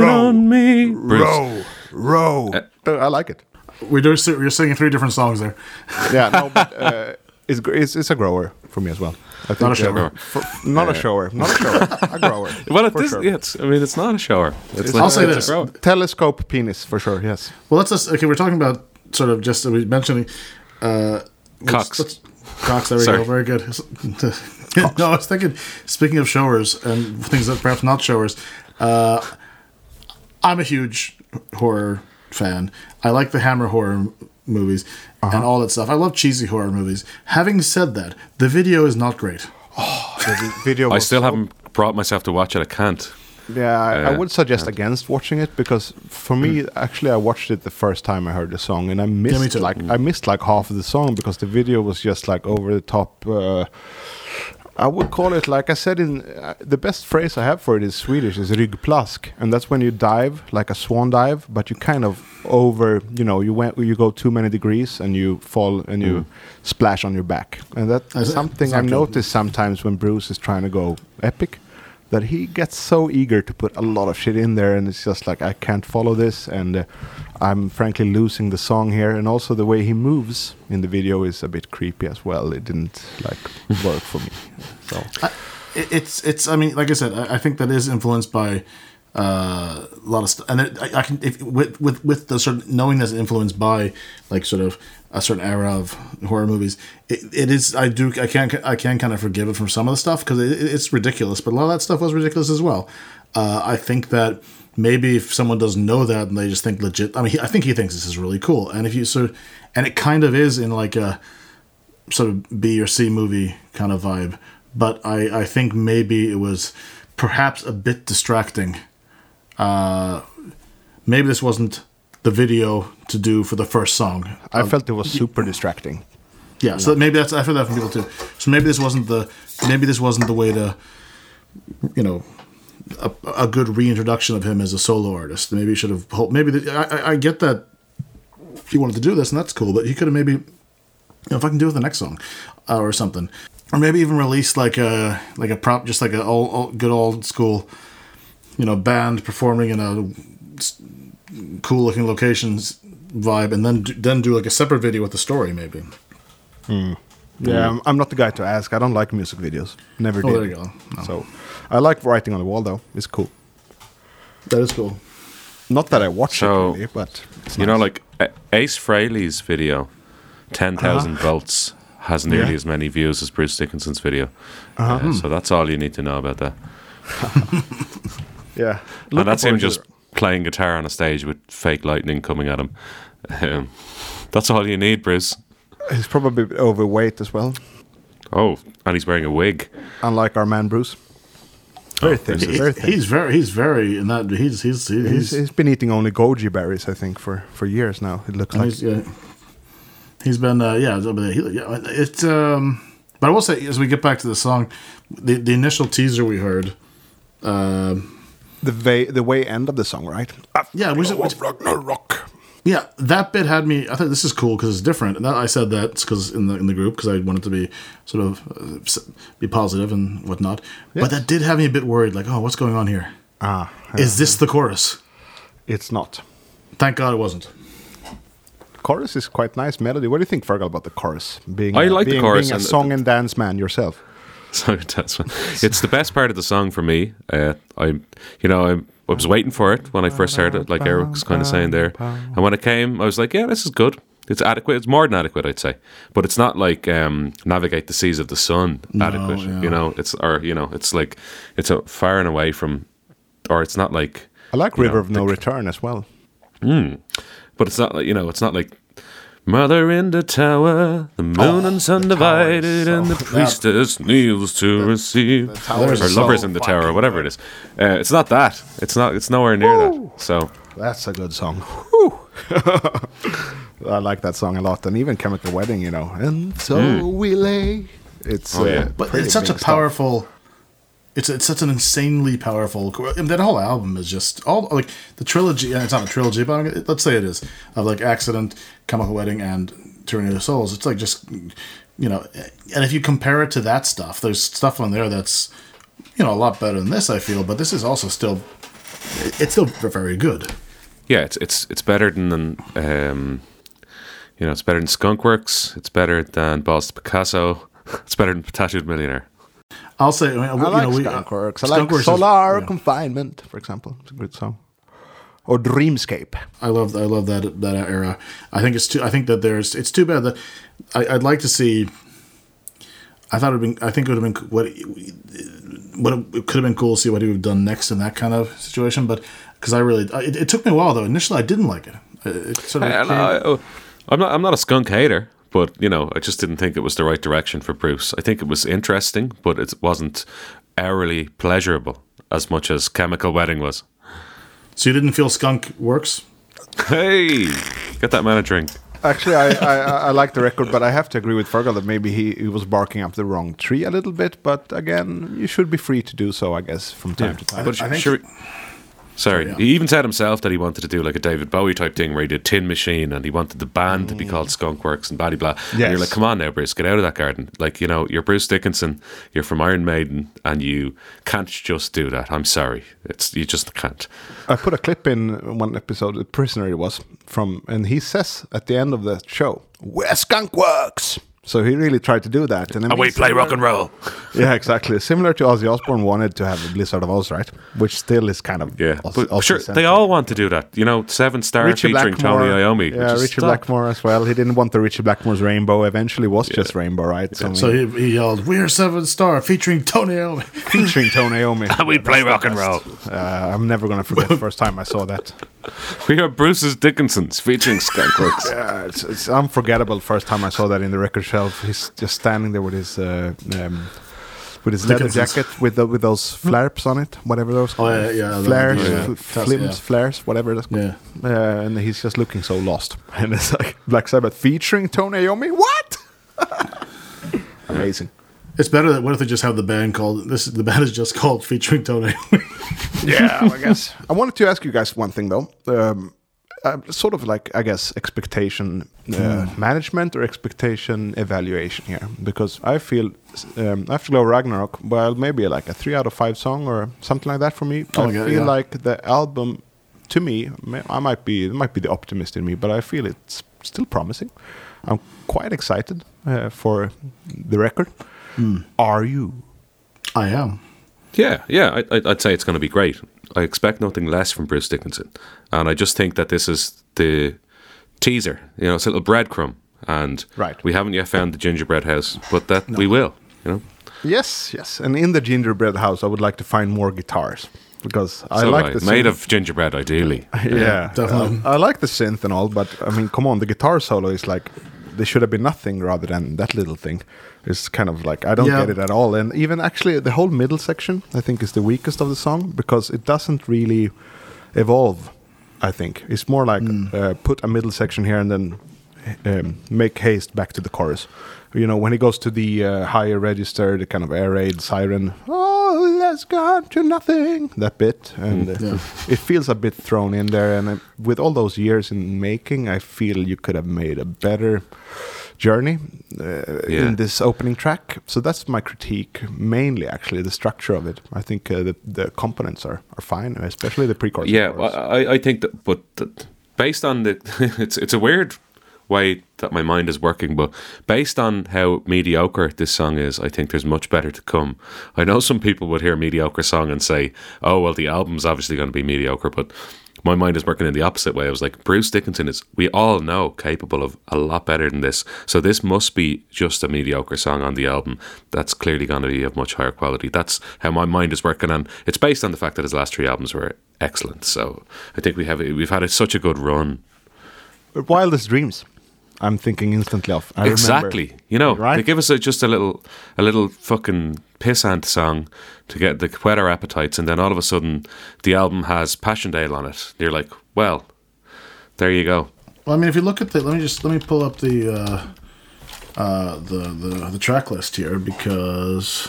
Row, me, row, row. Uh, I like it. We're doing, you're singing three different songs there. Yeah, no, but uh, it's, it's it's a grower for me as well. I think, Not a shower. for- not a shower. Not a shower. a grower. Well, it for is. sure. Yeah, it's, I mean, it's not a shower. It's, I'll say it's this. Telescope penis for sure. Yes. Well, let's just, okay. We're talking about sort of just uh, we mentioning uh, let's- Cocks. let's- cocks. There we Sorry. go. Very good. no, I was thinking. Speaking of showers and things that perhaps not showers, uh, I'm a huge horror fan. I like the Hammer horror movies Uh-huh. and all that stuff. I love cheesy horror movies. Having said that, the video is not great. The video. I still so- haven't brought myself to watch it. I can't. Yeah, I, I Uh, would suggest against watching it because for me, actually, I watched it the first time I heard the song, and I missed me too. like I missed like half of the song because the video was just like over the top. Uh, I would call it like I said in uh, the best phrase I have for it is Swedish is ryggplask, and that's when you dive like a swan dive, but you kind of over, you know, you went you go too many degrees and you fall and you splash on your back, and that's something I've exactly. noticed sometimes when Bruce is trying to go epic that he gets so eager to put a lot of shit in there and it's just like i can't follow this. And uh, i'm frankly losing the song here and also the way he moves in the video is a bit creepy as well it didn't like work for me so It- It's it's. I mean, like I said, I, I think that is influenced by uh, a lot of stuff, and it, I, I can if, with with with the sort of knowing that's influenced by like sort of a certain era of horror movies. It, it is. I do. I can't. I can kind of forgive it from some of the stuff because it, it's ridiculous, but a lot of that stuff was ridiculous as well. Uh, I think that maybe if someone doesn't know that and they just think legit. I mean, he, I think he thinks this is really cool, and if you sort, and it kind of is in like a sort of B or C movie kind of vibe. But I, I think maybe it was perhaps a bit distracting. Uh, maybe this wasn't the video to do for the first song. i felt it was super distracting Yeah, so maybe that's I heard that from people too. So maybe this wasn't the maybe this wasn't the way to, you know, a, a good reintroduction of him as a solo artist. Maybe he should have. hoped- Maybe the, I, I- get that he wanted to do this and that's cool, but he could have maybe, you know, if I can do it with the next song, uh, or something, or maybe even release like a like a prop, just like a old, old good old school, you know, band performing in a cool looking locations vibe, and then then do like a separate video with the story maybe. yeah I'm, I'm not the guy to ask i don't like music videos never Oh, did there you go. No. so i like writing on the wall though it's cool That is cool. not that i watch So, it really but it's You know, like Ace Frehley's video, 10,000 volts, has nearly Uh-huh. Yeah. as many views as Bruce Dickinson's video. Uh-huh. Uh, so that's all you need to know about that. yeah and that's him forward to just playing guitar on a stage with fake lightning coming at him. Um, that's all you need, Bruce. he's probably overweight as well Oh, and he's wearing a wig. unlike our man bruce very thin He- very thin he's very he's very in that he's he's he's, He's, he's been eating only goji berries, I think, for, for years now. It looks like. he's yeah. he's been uh, yeah but he, yeah it's um but I will say as we get back to the song the the initial teaser we heard um the way the way end of the song, right? yeah which, which Ragnarok. Yeah that bit had me I thought this is cool because it's different and that, I said that because in the in the group because I wanted to be sort of uh, be positive and whatnot Yes. but that did have me a bit worried like oh what's going on here Ah, is this the chorus it's not. thank God it wasn't Chorus is quite nice melody. What do you think, Fearghal, about the chorus? Being I like the chorus being a song and dance man yourself. So that's it's the best part of the song for me. Uh, I, you know, I, I was waiting for it when I first heard it, like Eric was kind of saying there. And when it came, I was like, yeah, this is good. It's adequate. It's more than adequate, I'd say. But it's not like um, navigate the seas of the sun adequate. yeah. You know, it's or you know, it's like it's a far and away from, or it's not like. I like River know, of No the- Return as well. but it's not like you know, it's not like Mother in the tower, the moon and sun divided, and the priestess kneels to receive. tower Or is lovers so in the tower, whatever it is. Uh, it's not that. It's not. It's nowhere near that. So That's a good song. I like that song a lot, and even Chemical Wedding, you know. And so we lay. It's. Oh, yeah. uh, But it's such a powerful. stuff. It's it's such an insanely powerful. I that whole album is just all like the trilogy. It's not a trilogy, but let's say it is of like accident, chemical wedding, and tyranny of souls. It's like just you know, and if you compare it to that stuff, there's stuff on there that's you know a lot better than this. I feel, but this is also still it's still very good. yeah, it's it's it's better than um, you know, it's better than Skunkworks. It's better than Balls to Picasso. It's better than Tattooed Millionaire. I'll say. I, mean, I you like know, we- uh, Skunkworks. I like Skunkworks is- Solar yeah. Confinement, for example. It's a good song. Or Dreamscape. I love I love that that era. I think it's too. I think that there's. It's too bad that I, I'd like to see. I thought it'd been. I think it would have been what. What it could have been cool to see what he would have done next in that kind of situation, but because I really, it, it took me a while though. Initially, I didn't like it. It, it sort of And came- I, oh, I'm not. I'm not a skunk hater, but you know, I just didn't think it was the right direction for Bruce. I think it was interesting, but it wasn't hourly pleasurable as much as Chemical Wedding was. So you didn't feel Skunk works? Hey, get that man a drink. Actually, I, I, I I like the record, but I have to agree with Fearghal that maybe he, he was barking up the wrong tree a little bit. But again, you should be free to do so, I guess, from time to time. But I think- sure. Sorry, yeah. he even said himself that he wanted to do like a David Bowie type thing where he did Tin Machine and he wanted the band to be called mm. Skunkworks and blah blah blah. And you're like, come on now, Bruce, get out of that garden. Like, you know, you're Bruce Dickinson, you're from Iron Maiden, and you can't just do that. I'm sorry, it's you just can't. I put a clip in one episode, the prisoner it was from, and he says at the end of the show, "Where skunk works." So he really tried to do that, and I And we play similar- rock and roll. Yeah, exactly. Similar to Ozzy Osbourne wanted to have a Blizzard of Ozz, right? Which still is kind of Yeah, Ozzy- but Ozzy sure, they all want to do that. You know, Seventh Star Ritchie featuring Blackmore, Tony Iommi. yeah, Just Ritchie stop. Blackmore as well. He didn't want the Ritchie Blackmore's Rainbow. Eventually, was just Rainbow, right? So, I So he, he yelled, "We're Seventh Star," featuring Tony Iommi. featuring Tony Iommi. And we play rock and roll. Uh, I'm never gonna forget the first time I saw that. We are Bruce's Dickinsons featuring Skunkworks. Yeah, it's, it's unforgettable. First time I saw that in the record shelf, he's just standing there with his uh, um, with his leather jacket with the, with those flaps on it, whatever those Oh, yeah, yeah, flares, yeah. fl- flims, yeah. flares, whatever that's called. Yeah. Uh, and he's just looking so lost. And it's like Black Sabbath featuring Tony Iommi. What? Amazing. It's better that what if they just have the band called this? The band is just called featuring Tony. Yeah, I guess. I wanted to ask you guys one thing though. Um, uh, sort of like I guess expectation uh, management or expectation evaluation here, because I feel um, Afterglow Ragnarok, well, maybe like a three out of five song or something like that for me. Oh, I yeah, feel yeah. like the album, to me, I might be it might be the optimist in me, but I feel it's still promising. I'm quite excited uh, for the record. Are you? I am. Yeah, yeah, I, I- I'd say it's going to be great. I expect nothing less from Bruce Dickinson, and I just think that this is the teaser. You know, it's a little breadcrumb, and Right. we haven't yet found the gingerbread house, but that we will. You know, Yes, yes. And in the gingerbread house, I would like to find more guitars because I So like do the made of gingerbread, ideally. yeah, definitely. Uh, I like the synth and all, but I mean, come on, the guitar solo is like there should have been nothing rather than that little thing. It's kind of like I don't Yeah. get it at all, and even actually the whole middle section I think is the weakest of the song because it doesn't really evolve. I think it's more like uh, put a middle section here and then um, make haste back to the chorus. You know, when he goes to the uh, higher register, the kind of air raid siren, oh, let's go to nothing, that bit. And uh, Yeah. it feels a bit thrown in there. And uh, with all those years in making, I feel you could have made a better journey uh, Yeah. in this opening track. So that's my critique, mainly actually the structure of it. I think uh, the, the components are, are fine, especially the pre-chorus. Yeah, chorus. I, I think that, but that based on the, it's it's a weird way that my mind is working, but based on how mediocre this song is, I think there's much better to come. I know some people would hear mediocre song and say, "Oh, well, the album's obviously going to be mediocre," but my mind is working in the opposite way. I was like, Bruce Dickinson is, we all know, capable of a lot better than this. So this must be just a mediocre song on the album. That's clearly going to be of much higher quality. That's how my mind is working, and it's based on the fact that his last three albums were excellent. So I think we have we've had such a good run. Wildest Dreams. I'm thinking instantly of. I remember- exactly. You know, Right? they give us a, just a little, a little fucking pissant song to get the whet our appetites, and then all of a sudden, the album has Passchendaele on it. You're like, well, there you go. Well, I mean, if you look at the, let me just let me pull up the uh, uh, the the the track list here because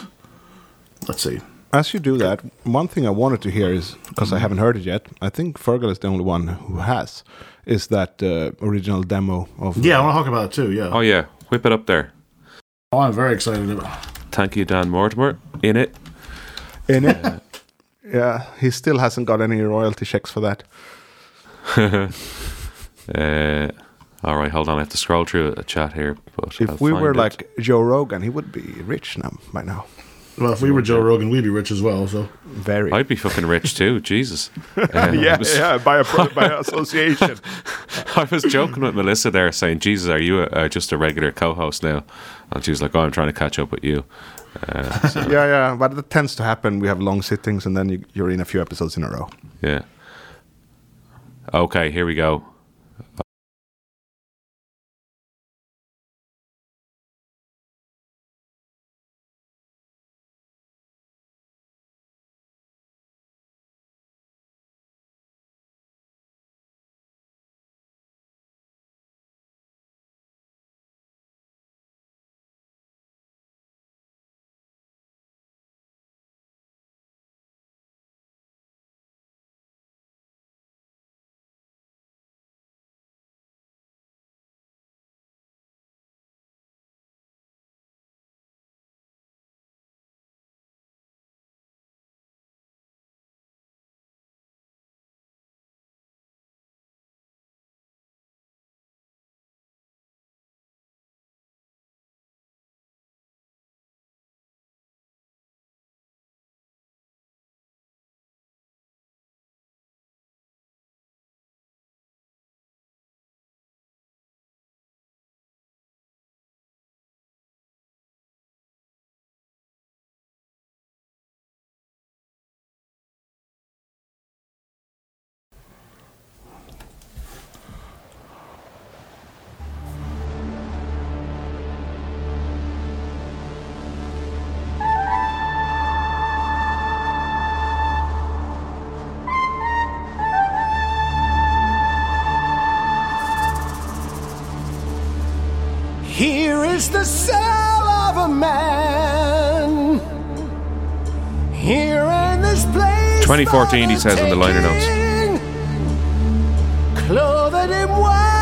let's see. As you do that, one thing I wanted to hear is because I haven't heard it yet. I think Fearghal is the only one who has. Is that uh, original demo of? Yeah, I want to talk about it too. Yeah, Oh yeah, whip it up there. oh, I'm very excited about. Thank you, Dan Mortimer. In it. in it. yeah, he still hasn't got any royalty checks for that. Uh, all right, hold on. I have to scroll through a chat here. But If I'll we were it. like Joe Rogan, he would be rich now by now. Well, if we were Joe Rogan, we'd be rich as well. So Very. I'd be fucking rich too. Jesus. I yeah, was- yeah, by a by association. I was joking with Melissa there, saying, "Jesus, are you a, uh, just a regular co-host now?" And she was like, "Oh, I'm trying to catch up with you." Uh, so, yeah, yeah, but that tends to happen. We have long sittings, and then you, you're in a few episodes in a row. yeah. Okay, here we go. The soul of a man. Here in this place. 2014, he says in the liner notes. notes. Clothed in white,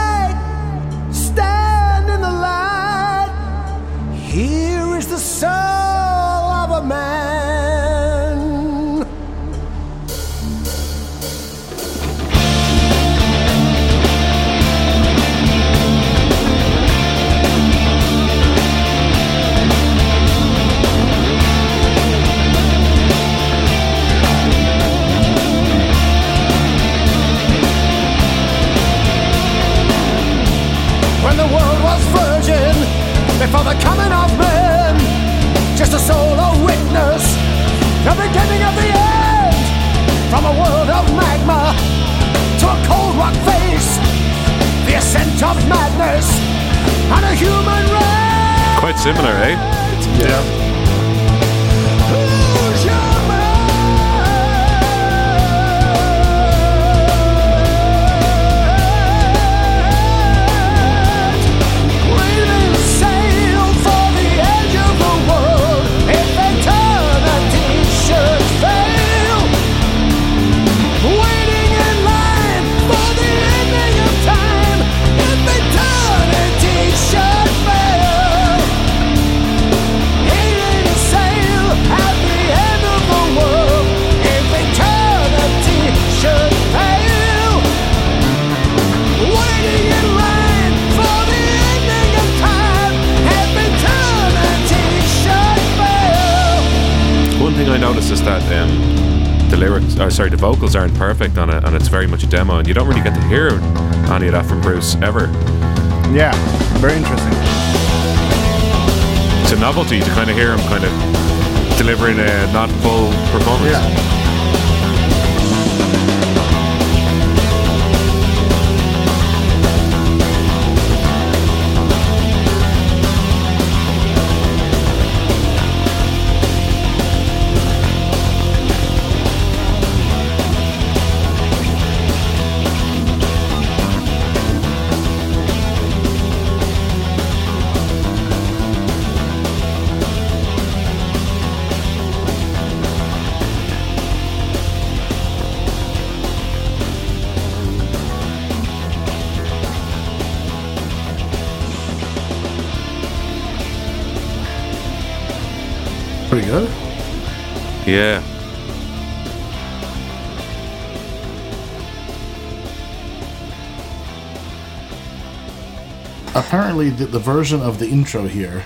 vocals aren't perfect on it, and it's very much a demo, and you don't really get to hear any of that from Bruce ever. Yeah, very interesting. It's a novelty to kind of hear him kind of delivering a not full performance. Pretty Apparently, the, the version of the intro here,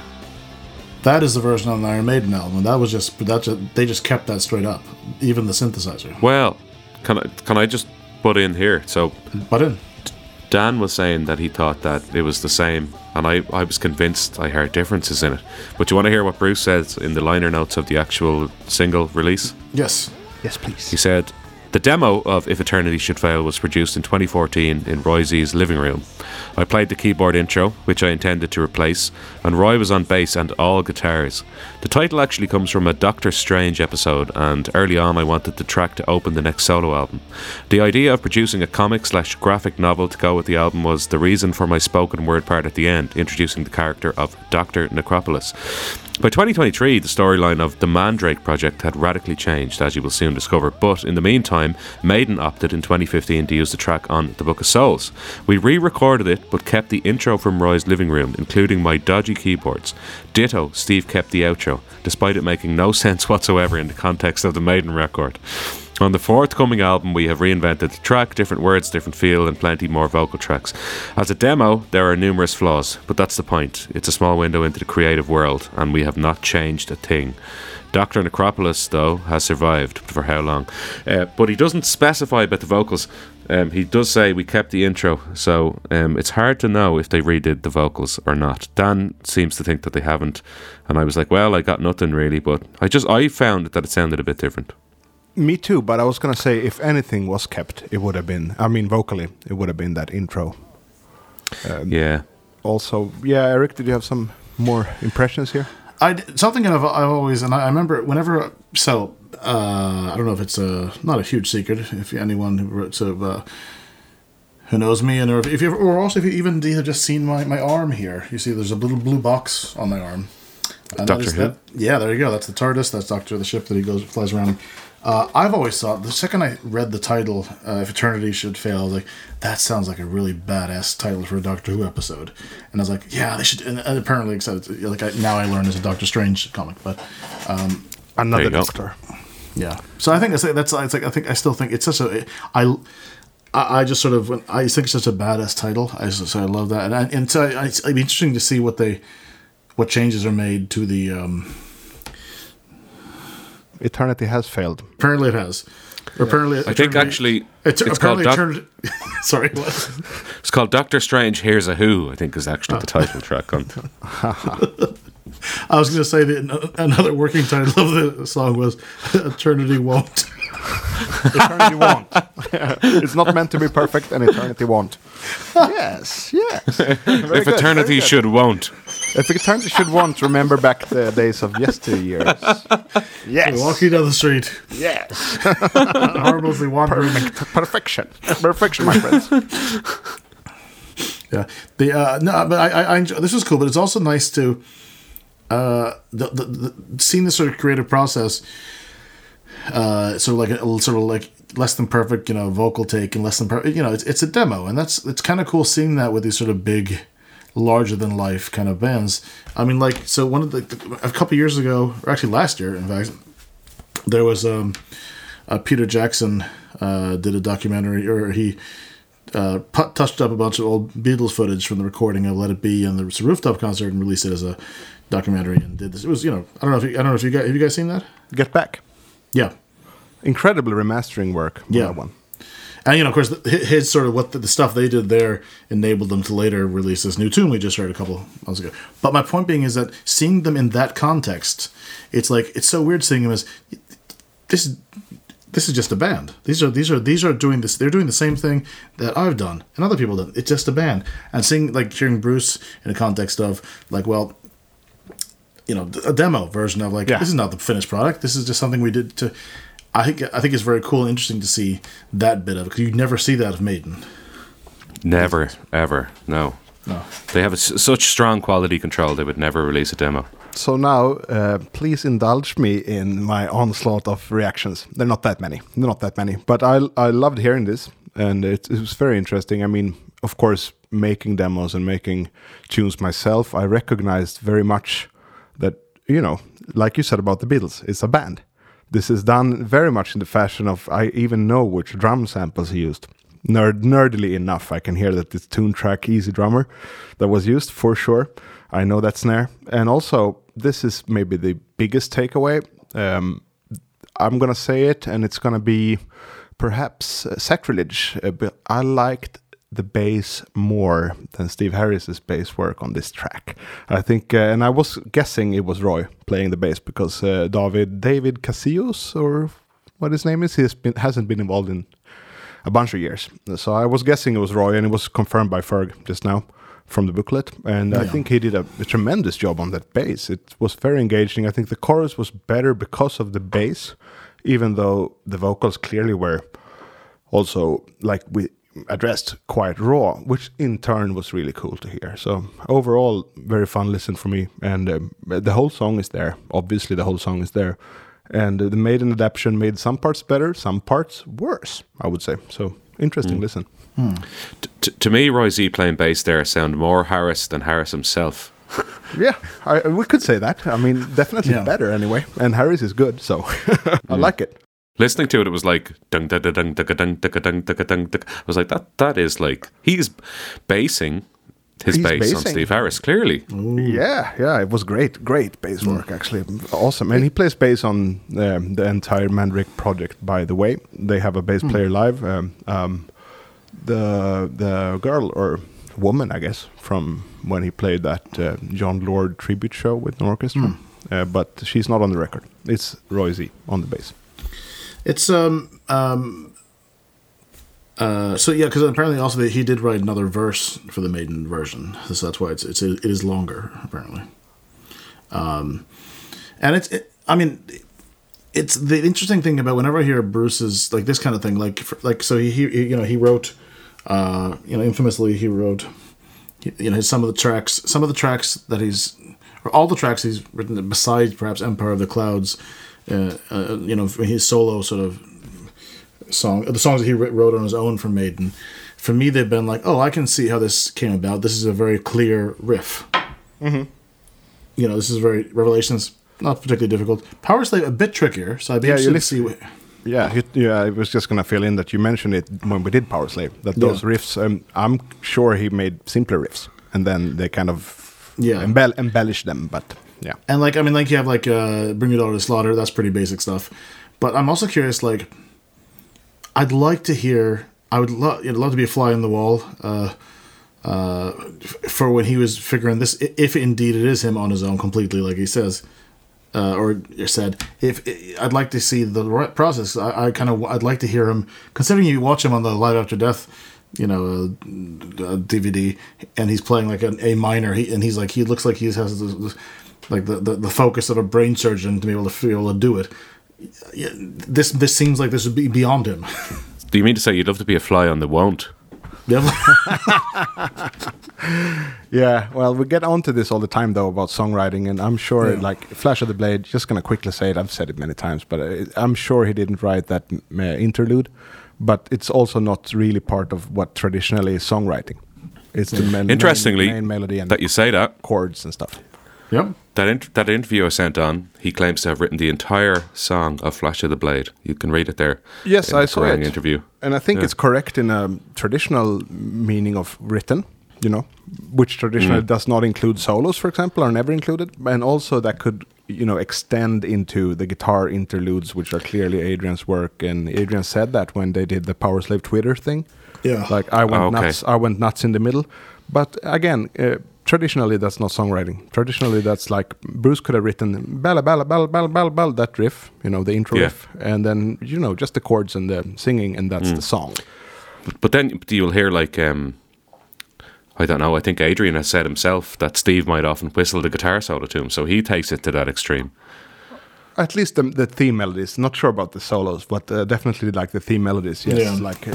that is the version on the Iron Maiden album. That was just that just, they just kept that straight up, even the synthesizer. Well, can I can I just butt in here? So But in Dan was saying that he thought that it was the same, and I, I was convinced I heard differences in it. But you want to hear what Bruce says in the liner notes of the actual single release? yes, Yes, please. He said, The demo of If Eternity Should Fail was produced in 2014 in Roy Z's living room. I played the keyboard intro, which I intended to replace, and Roy was on bass and all guitars. The title actually comes from a Doctor Strange episode, and early on I wanted the track to open the next solo album. The idea of producing a comic slash graphic novel to go with the album was the reason for my spoken word part at the end, introducing the character of Dr. Necropolis. By 2023, the storyline of the Mandrake project had radically changed, as you will soon discover. But in the meantime, Maiden opted in 2015 to use the track on The Book of Souls. We re recorded it, but kept the intro from Roy's living room, including my dodgy keyboards. Ditto, Steve kept the outro, despite it making no sense whatsoever in the context of the Maiden record. On the forthcoming album, we have reinvented the track, different words, different feel, and plenty more vocal tracks. As a demo, there are numerous flaws, but that's the point. It's a small window into the creative world, and we have not changed a thing. Dr. Necropolis, though, has survived. For how long? Uh, but he doesn't specify about the vocals. Um, he does say we kept the intro, so um, it's hard to know if they redid the vocals or not. Dan seems to think that they haven't, and I was like, well, I got nothing really, but I just I found that it sounded a bit different. Me too, but I was gonna say if anything was kept, it would have been. I mean, vocally, it would have been that intro. Yeah. Also, yeah, Eric, did you have some more impressions here? I something I've, I've always and I, I remember whenever so uh, I don't know if it's a not a huge secret if anyone who sort of uh, who knows me, and or if you or also if you even either just seen my, my arm here, you see there's a little blue box on my arm. And Doctor Who? that- yeah, there you go. That's the TARDIS. That's Doctor the ship that he goes flies around. In. Uh, I've always thought the second I read the title, uh, "If Eternity Should Fail," I was like, "That sounds like a really badass title for a Doctor Who episode." And I was like, "Yeah, they should." And, and apparently, except like I, now I learn it's a Doctor Strange comic, but Another you go. doctor. yeah. So I think that's that's it's like I think I still think it's such a I. I I just sort of I think it's such a badass title. I just so I love that, and I, and so I, it's, it'd be interesting to see what they, what changes are made to the. Um, Eternity has failed. apparently, it has. Or apparently, I think actually it's, called Doc- Eternity. sorry, what? it's called Doctor Strange. Here's a Who. I think is actually the oh. title track on. I was going to say that another working title of the song was "Eternity Won't." Eternity won't. it's not meant to be perfect, and eternity won't. yes, yes. Very if good, very eternity good. should won't. If you should want, to remember back the days of yesteryears. Yes. Walking down the street, Yes. harmlessly wandering. Perfection. Perfection, my friends. Yeah. The uh, no, but I, I, I enjoy, this is cool, but it's also nice to uh, the, the, the seeing this sort of creative process. Uh, sort of like a, sort of like less than perfect, you know, vocal take and less than perfect. You know, it's it's a demo, and that's it's kind of cool seeing that with these sort of big, larger than life kind of bands. I mean, like so one of the a couple years ago, or actually last year, in fact, there was um, uh, Peter Jackson uh, did a documentary, or he uh, touched up a bunch of old Beatles footage from the recording of "Let It Be" and the rooftop concert, and released it as a documentary. And did this. It was, you know, I don't know if you, I don't know if you guys have you guys seen that? Get back. Yeah, Incredible remastering work. Yeah. that one. And you know, of course, the- his, sort of what the, the stuff they did there enabled them to later release this new tune we just heard a couple months ago. But my point being is that seeing them in that context, it's like it's so weird seeing them as this. This is just a band. These are these are these are doing this. They're doing the same thing that I've done and other people done. It's just a band. And seeing like hearing Bruce in the context of like, well, you know, a demo version of like Yeah. this is not the finished product. This is just something we did to. I think I think it's very cool and interesting to see that bit of it because you never see that of Maiden. Never, ever, no. No. They have a s such strong quality control. They would never release a demo. So now, uh, please indulge me in my onslaught of reactions. They're not that many. They're not that many. But I I loved hearing this, and it, it was very interesting. I mean, of course, making demos and making tunes myself, I recognized very much that you know, like you said about the Beatles, it's a band. This is done very much in the fashion of I even know which drum samples he used. Nerd, nerdily enough, I can hear that this Toontrack EZdrummer that was used for sure. I know that snare, and also this is maybe the biggest takeaway. Um, I'm gonna say it, and it's gonna be perhaps sacrilege. Uh, but I liked the bass more than Steve Harris's bass work on this track. I think, uh, and I was guessing it was Roy playing the bass because uh, David David Casillas or what his name is, he has been, hasn't been involved in a bunch of years. So I was guessing it was Roy, and it was confirmed by Ferg just now from the booklet. And I think he did a, a tremendous job on that bass. It was very engaging. I think the chorus was better because of the bass, even though the vocals clearly were also like we addressed quite raw, which in turn was really cool to hear. So overall, very fun listen for me, and um, the whole song is there. Obviously, the whole song is there, and uh, the Maiden adaptation made some parts better, some parts worse. I would say so. Interesting listen. T- t- to me, Roy Z playing bass there sound more Harris than Harris himself. Yeah, I, we could say that. I mean, definitely Yeah. better anyway. And Harris is good, so I like it. Listening to it, it was like dung da da dung da dung da dung da dung. I was like, that that is like he's basing his He's bass basing. on Steve Harris, clearly. Ooh. Yeah, yeah, it was great, great bass mm. work, mm. actually. Awesome. And he plays bass on um, the entire Mandrake project, by the way. They have a bass mm. player live. Um, um, the, the girl, or woman, I guess, from when he played that uh, Jon Lord tribute show with an orchestra, mm. uh, but she's not on the record. It's Roy Z on the bass. It's um um uh so yeah because apparently also he did write another verse for the maiden version. So that's why it's it's it is longer apparently. Um and it's it, I mean it's the interesting thing about whenever I hear Bruce's like this kind of thing like for, like so he, he you know he wrote Uh, you know, infamously, he wrote, you know, some of the tracks, some of the tracks that he's, or all the tracks he's written besides perhaps Empire of the Clouds, uh, uh, you know, his solo sort of song, the songs that he wrote on his own for Maiden. For me, they've been like, oh, I can see how this came about. This is a very clear riff. Mm-hmm. You know, this is very Revelations. Not particularly difficult. Powerslave a bit trickier. So I'd be Yeah, interested to see. What, Yeah, it, yeah. I was just gonna fill in that you mentioned it when we did Powerslave. That those Yeah. riffs, um, I'm sure he made simpler riffs, and then they kind of Yeah. embell- embellished them. But yeah, And like I mean, like you have like uh, "Bring Your Daughter to Slaughter." That's pretty basic stuff. But I'm also curious. Like, I'd like to hear. I would love. I'd love to be a fly on the wall. Uh, uh, for when he was figuring this, if indeed it is him on his own completely, like he says, uh, or said, if I'd like to see the process. I, I kind of I'd like to hear him. Considering you watch him on the Live After Death, you know, uh, uh, DVD, and he's playing like an A minor, he, and he's like he looks like he has this, like the, the the focus of a brain surgeon to be able to be able to do it. This this seems like this would be beyond him. Do you mean to say you'd love to be a fly on the won't? yeah. Well, we get onto this all the time though about songwriting, and I'm sure Yeah. like Flash of the Blade. Just gonna quickly say it. I've said it many times, but uh, I'm sure he didn't write that uh, interlude. But it's also not really part of what traditionally is songwriting. It's the main, Interestingly, main, main melody and that you say that chords and stuff. yep. That int- that interview I sent on, he claims to have written the entire song of Flash of the Blade. You can read it there. Yes, in I the saw Kerrang it. interview. And I think Yeah. it's correct in a traditional meaning of written, you know, which traditionally Mm. does not include solos, for example, are never included. And also that could, you know, extend into the guitar interludes, which are clearly Adrian's work. And Adrian said that when they did the Powerslave Twitter thing. Yeah. Like I went Oh, okay. nuts, I went nuts in the middle. But again, uh, traditionally that's not songwriting. Traditionally that's like Bruce could have written bella bella bella bella bella bella that riff, you know, the intro Yeah. riff, and then you know just the chords and the singing, and Mm. that's the song. But then you'll hear like um, I don't know. I think Adrian has said himself that Steve might often whistle the guitar solo to him, so he takes it to that extreme at least the, the, theme melodies. Not sure about the solos, but uh, definitely like the theme melodies. Yes, yeah. like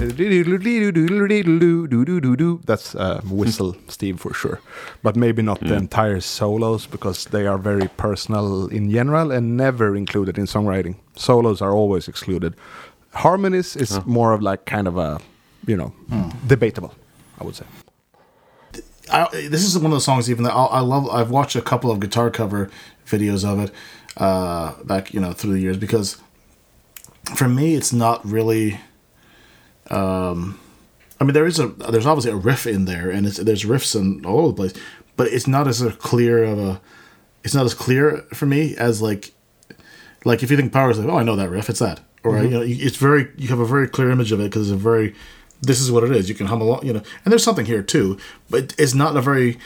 that's uh, whistle Steve for sure. But maybe not mm. the entire solos because they are very personal in general and never included in songwriting. Solos are always excluded. Harmonies is more of like kind of a you know debatable, I would say. I, this is one of the songs even that I, I love. I've watched a couple of guitar cover videos of it uh, back, you know, through the years because for me, it's not really. Um, I mean, there is a there's obviously a riff in there, and it's, there's riffs in all over the place, but it's not as a clear of a. It's not as clear for me as like, like if you think power is like, oh, I know that riff, it's that, or you know, it's very you have a very clear image of it because it's a very. This is what it is. You can hum along, you know, and there's something here too, but it's not a very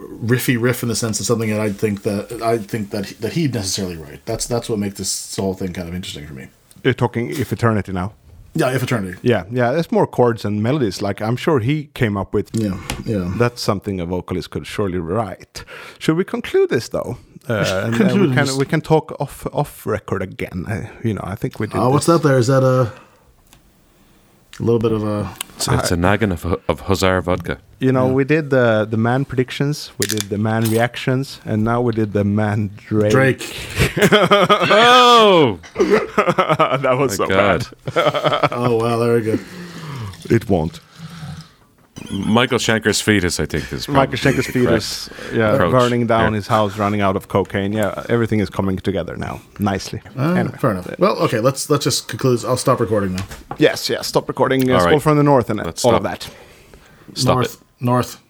riffy riff in the sense of something that I think that I think that that he'd necessarily write. That's that's what makes this whole thing kind of interesting for me. You're talking if eternity now. Yeah, if eternity. Yeah, yeah. There's more chords and melodies. Like I'm sure he came up with. Yeah, yeah. That's something a vocalist could surely write. Should we conclude this though? Uh, and then we can we can talk off off record again. Uh, you know, I think we did. Oh, what's that? There is that a a little bit of a It's, it's a naggin of, of Hussar vodka. You know, we did the the man predictions, we did the man reactions, and now we did the man Drake. Drake. Oh that was my so god! Oh wow, there we go. It won't. Michael Schenker's fetus, I think, is Michael probably Schenker's the fetus, yeah, approach burning down here. his house, running out of cocaine. Yeah, everything is coming together now nicely. Uh, Anyway. Fair enough. Well, okay, let's let's just conclude. I'll stop recording now. Yes, yes. Stop recording. Yes, All all, right. from the north and Let's all of that. Stop north, it. North.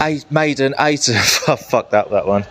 I Maiden, A to fuck that that one.